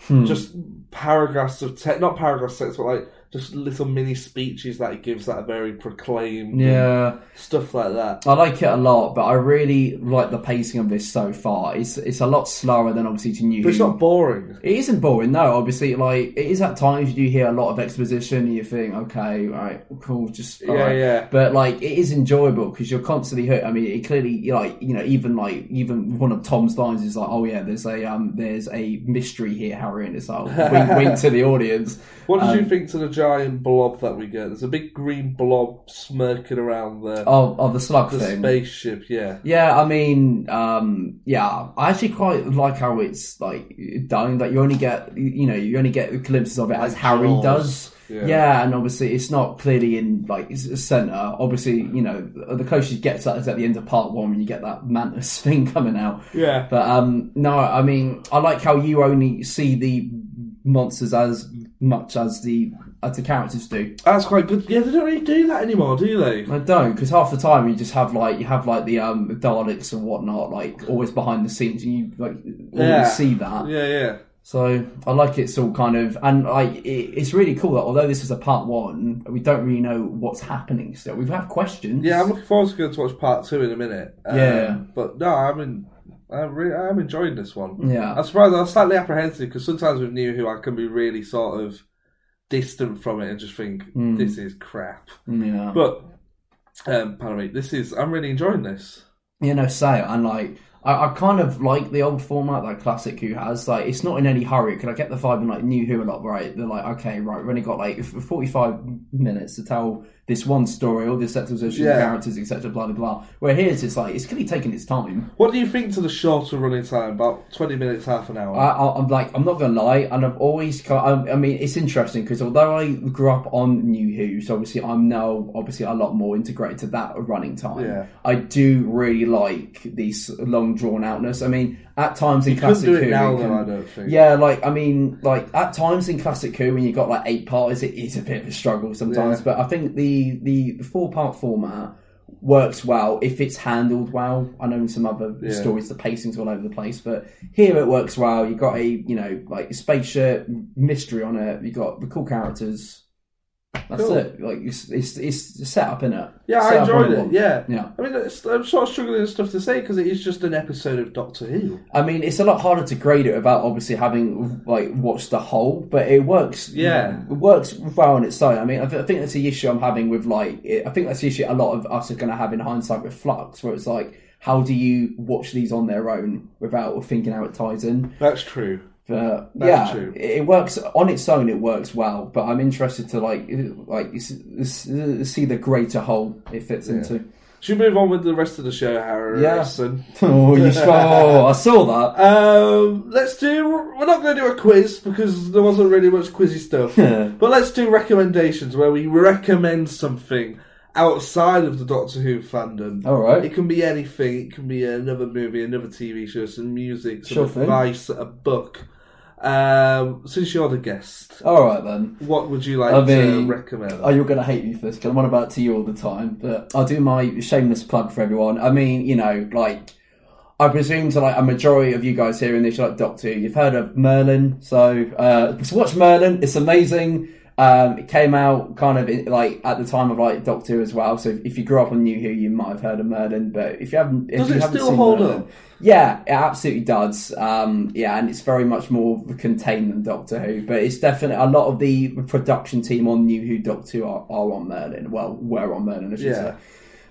Hmm. just paragraphs of text, not paragraphs of text, but like just little mini speeches that he gives that are very proclaimed. Yeah. stuff like that. I like it a lot, but I really like the pacing of this so far. It's it's a lot slower than obviously to New But it's not boring. It isn't boring, no. Obviously, like it is at times you do hear a lot of exposition. And you think, okay, right, cool, just Yeah, right. yeah. But like, it is enjoyable because you're constantly hooked. I mean, it clearly, like you know, even like even one of Tom's lines is like, oh yeah, there's a um, there's a mystery here, Harry, and it's like wink, wink to the audience. What did Um, you think to the giant blob that we get? There's a big green blob smirking around the, Of, of the slug the thing. spaceship, yeah. Yeah, I mean, um, yeah, I actually quite like how it's like done. That you only get, you know, you only get glimpses of it as Harry Jaws. does. Yeah. And obviously it's not clearly in like s- center. Obviously, you know, the closest you get to that is at the end of part one when you get that mantis thing coming out. Yeah. But um, no, I mean, I like how you only see the monsters as much as the as the characters do. That's quite good. Yeah, they don't really do that anymore, do they? I don't, because half the time you just have like you have like the um Daleks and whatnot, like always behind the scenes, and you like always Yeah. see that. Yeah, yeah. So I like it's all kind of, and like it, it's really cool that although this is a part one, we don't really know what's happening still. We have had questions. Yeah, I'm looking forward to going to watch part two in a minute. Um, Yeah. But no, I mean. I'm, really, I'm enjoying this one. Yeah. I'm surprised. I'm slightly apprehensive because sometimes with New Who, I can be really sort of distant from it and just think Mm. this is crap. Yeah. But um, pardon me, this is. I'm really enjoying this. you know, say it. And like, I, I kind of like the old format that Classic Who has. Like, it's not in any hurry. Because I get the vibe in like New Who a lot, right? They're like, okay, right, we've only got like 45 minutes to tell this one story, all this exposition, Yeah. characters, etc., blah, blah, blah. Where here's it's like, it's clearly taking its time. What do you think to the shorter running time? About 20 minutes, half an hour. I, I'm like, I'm not gonna lie, and I've always, I mean, it's interesting because although I grew up on New Who, so obviously I'm now obviously a lot more integrated to that running time. Yeah. I do really like these long drawn outness. I mean, at times in You couldn't classic do it Who, now, you though, I don't think. Yeah, like I mean, like at times in classic Who, when you've got like eight parts, it is a bit of a struggle sometimes. Yeah. But I think the the four part format works well if it's handled well. I know in some other Yeah. stories the pacing's all over the place, but here it works well. You've got a you know like a spaceship mystery on it. You've got the cool characters. That's Cool. it. Like it's it's, it's set up in it. Yeah, Set I enjoyed it. Yeah, Yeah. I mean, it's, I'm sort of struggling with stuff to say because it is just an episode of Doctor Who. I mean, it's a lot harder to grade it without obviously having like watched the whole, but it works. Yeah. it works well on its own. I mean, I, th- I think that's the issue I'm having with like. It, I think that's the issue a lot of us are going to have in hindsight with Flux, where it's like, how do you watch these on their own without thinking how it ties in? That's true. But That's yeah, true. it works on its own. It works well, but I'm interested to like like see the greater whole it fits into. Should we move on with the rest of the show, Harrison? Oh, you saw! I saw that. Um, let's do. We're not going to do a quiz because there wasn't really much quizzy stuff. but let's do recommendations where we recommend something outside of the Doctor Who fandom. All right. It can be anything. It can be another movie, another TV show, some music, some Sure thing. advice, a book. Um, since you're the guest, All right then. what would you like I mean, to recommend? Oh, you're going to hate me for this because I'm on about to you all the time, but I'll do my shameless plug for everyone. I mean, you know, like, I presume to like a majority of you guys here in this, like Doctor Who, you've heard of Merlin. So, uh, so watch Merlin. It's amazing. Um, it came out kind of in, like at the time of like Doctor Who as well. So if you grew up on New Who, you might have heard of Merlin. But if you haven't, if Does you it haven't still hold Merlin, up? yeah, it absolutely does. Um, yeah, and it's very much more contained than Doctor Who, but it's definitely a lot of the production team on New Who Doctor Who are, are on Merlin. Well, were on Merlin, I should Yeah. say.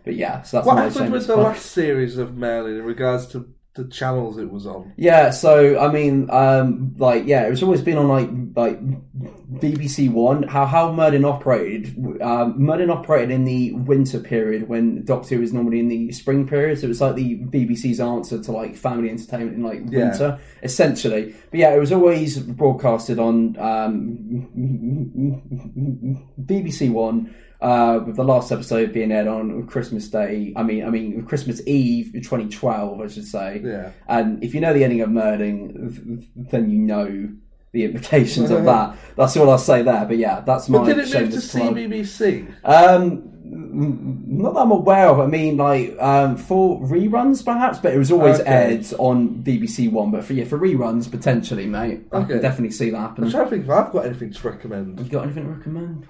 But yeah, so that's what happened with the plug. last series of Merlin in regards to the channels it was on? Yeah, so I mean, um, like, yeah, it's always been on like like BBC One. How how Merlin operated? Um, Merlin operated in the winter period when Doctor Who is normally in the spring period. So it's like the BBC's answer to like family entertainment in like Yeah. winter, essentially. But yeah, it was always broadcasted on um, BBC One. Uh, with the last episode being aired on Christmas Day, I mean, I mean Christmas Eve, 2012, I should say. Yeah. And if you know the ending of Merlin, then you know the implications of that. That's all I'll say there. But yeah, that's my But did it move to. CBBC? Um, not that I'm aware of. I mean, like um, for reruns, perhaps, but it was always Okay. aired on BBC One. But for yeah, for reruns, potentially, mate, I Okay. can definitely see that happen. I'm trying to think if I've got anything to recommend. You got anything to recommend?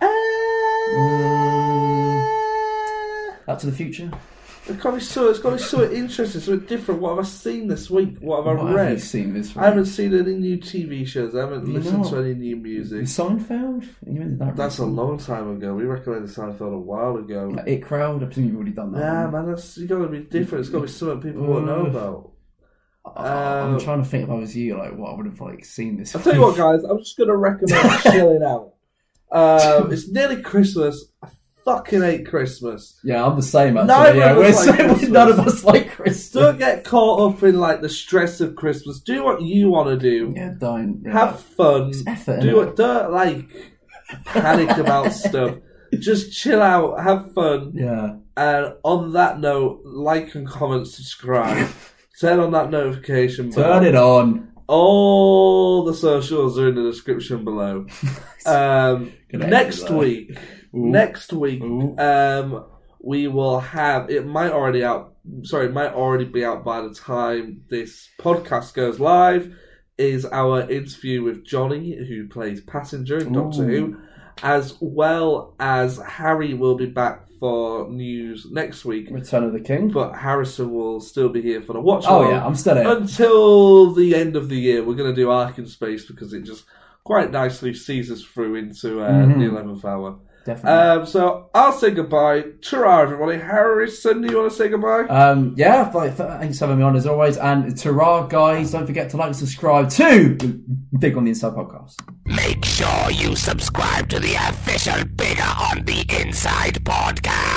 Uh, Back to the Future. It's got to be so. It's got to be so interesting, so different. What have I seen this week? What have I What have read? you seen this week? I haven't seen any new TV shows. I haven't You listened know- to any new music. Seinfeld. You that? That's a long time ago. We recommended Seinfeld a while ago. Like IT Crowd. I presume you've already done that. Yeah, man, that's you got to be different. It's got to be something people won't know about. I- I'm Um, trying to think if I was you, like what I would have like seen this. I'll tell you what, guys. I'm just going to recommend chilling out. Um, it's nearly Christmas. I fucking hate Christmas. Yeah, I'm the same. Actually. Neither yeah, we're like Christmas. none of us like Christmas. Don't get caught up in like the stress of Christmas. Do what you want to do. Yeah, don't. Yeah. Have fun. effort, do it. Don't like panic about stuff. Just chill out. Have fun. Yeah. And on that note, like and comment, subscribe. Turn on that notification bell. Turn it on. All the socials are in the description below. Um, next week, next week, um, we will have. It might already out. Sorry, it might already be out by the time this podcast goes live. Is our interview with Johnny, who plays Passenger in Doctor Ooh. Who, as well as Harry will be back for news next week. Return of the King. But Harrison will still be here for the watch. Oh, yeah, I'm still here. until the end of the year. We're going to do Ark in Space because it just quite nicely sees us through into uh, Mhm. the eleventh hour. Definitely. Um, so I'll say goodbye. Ta-ra, everybody. Harrison, do you want to say goodbye? Um, yeah, like, thanks for having me on as always. And to our guys, don't forget to like and subscribe to Bigger on the Inside podcast. Make sure you subscribe to the official Bigger on the Inside podcast.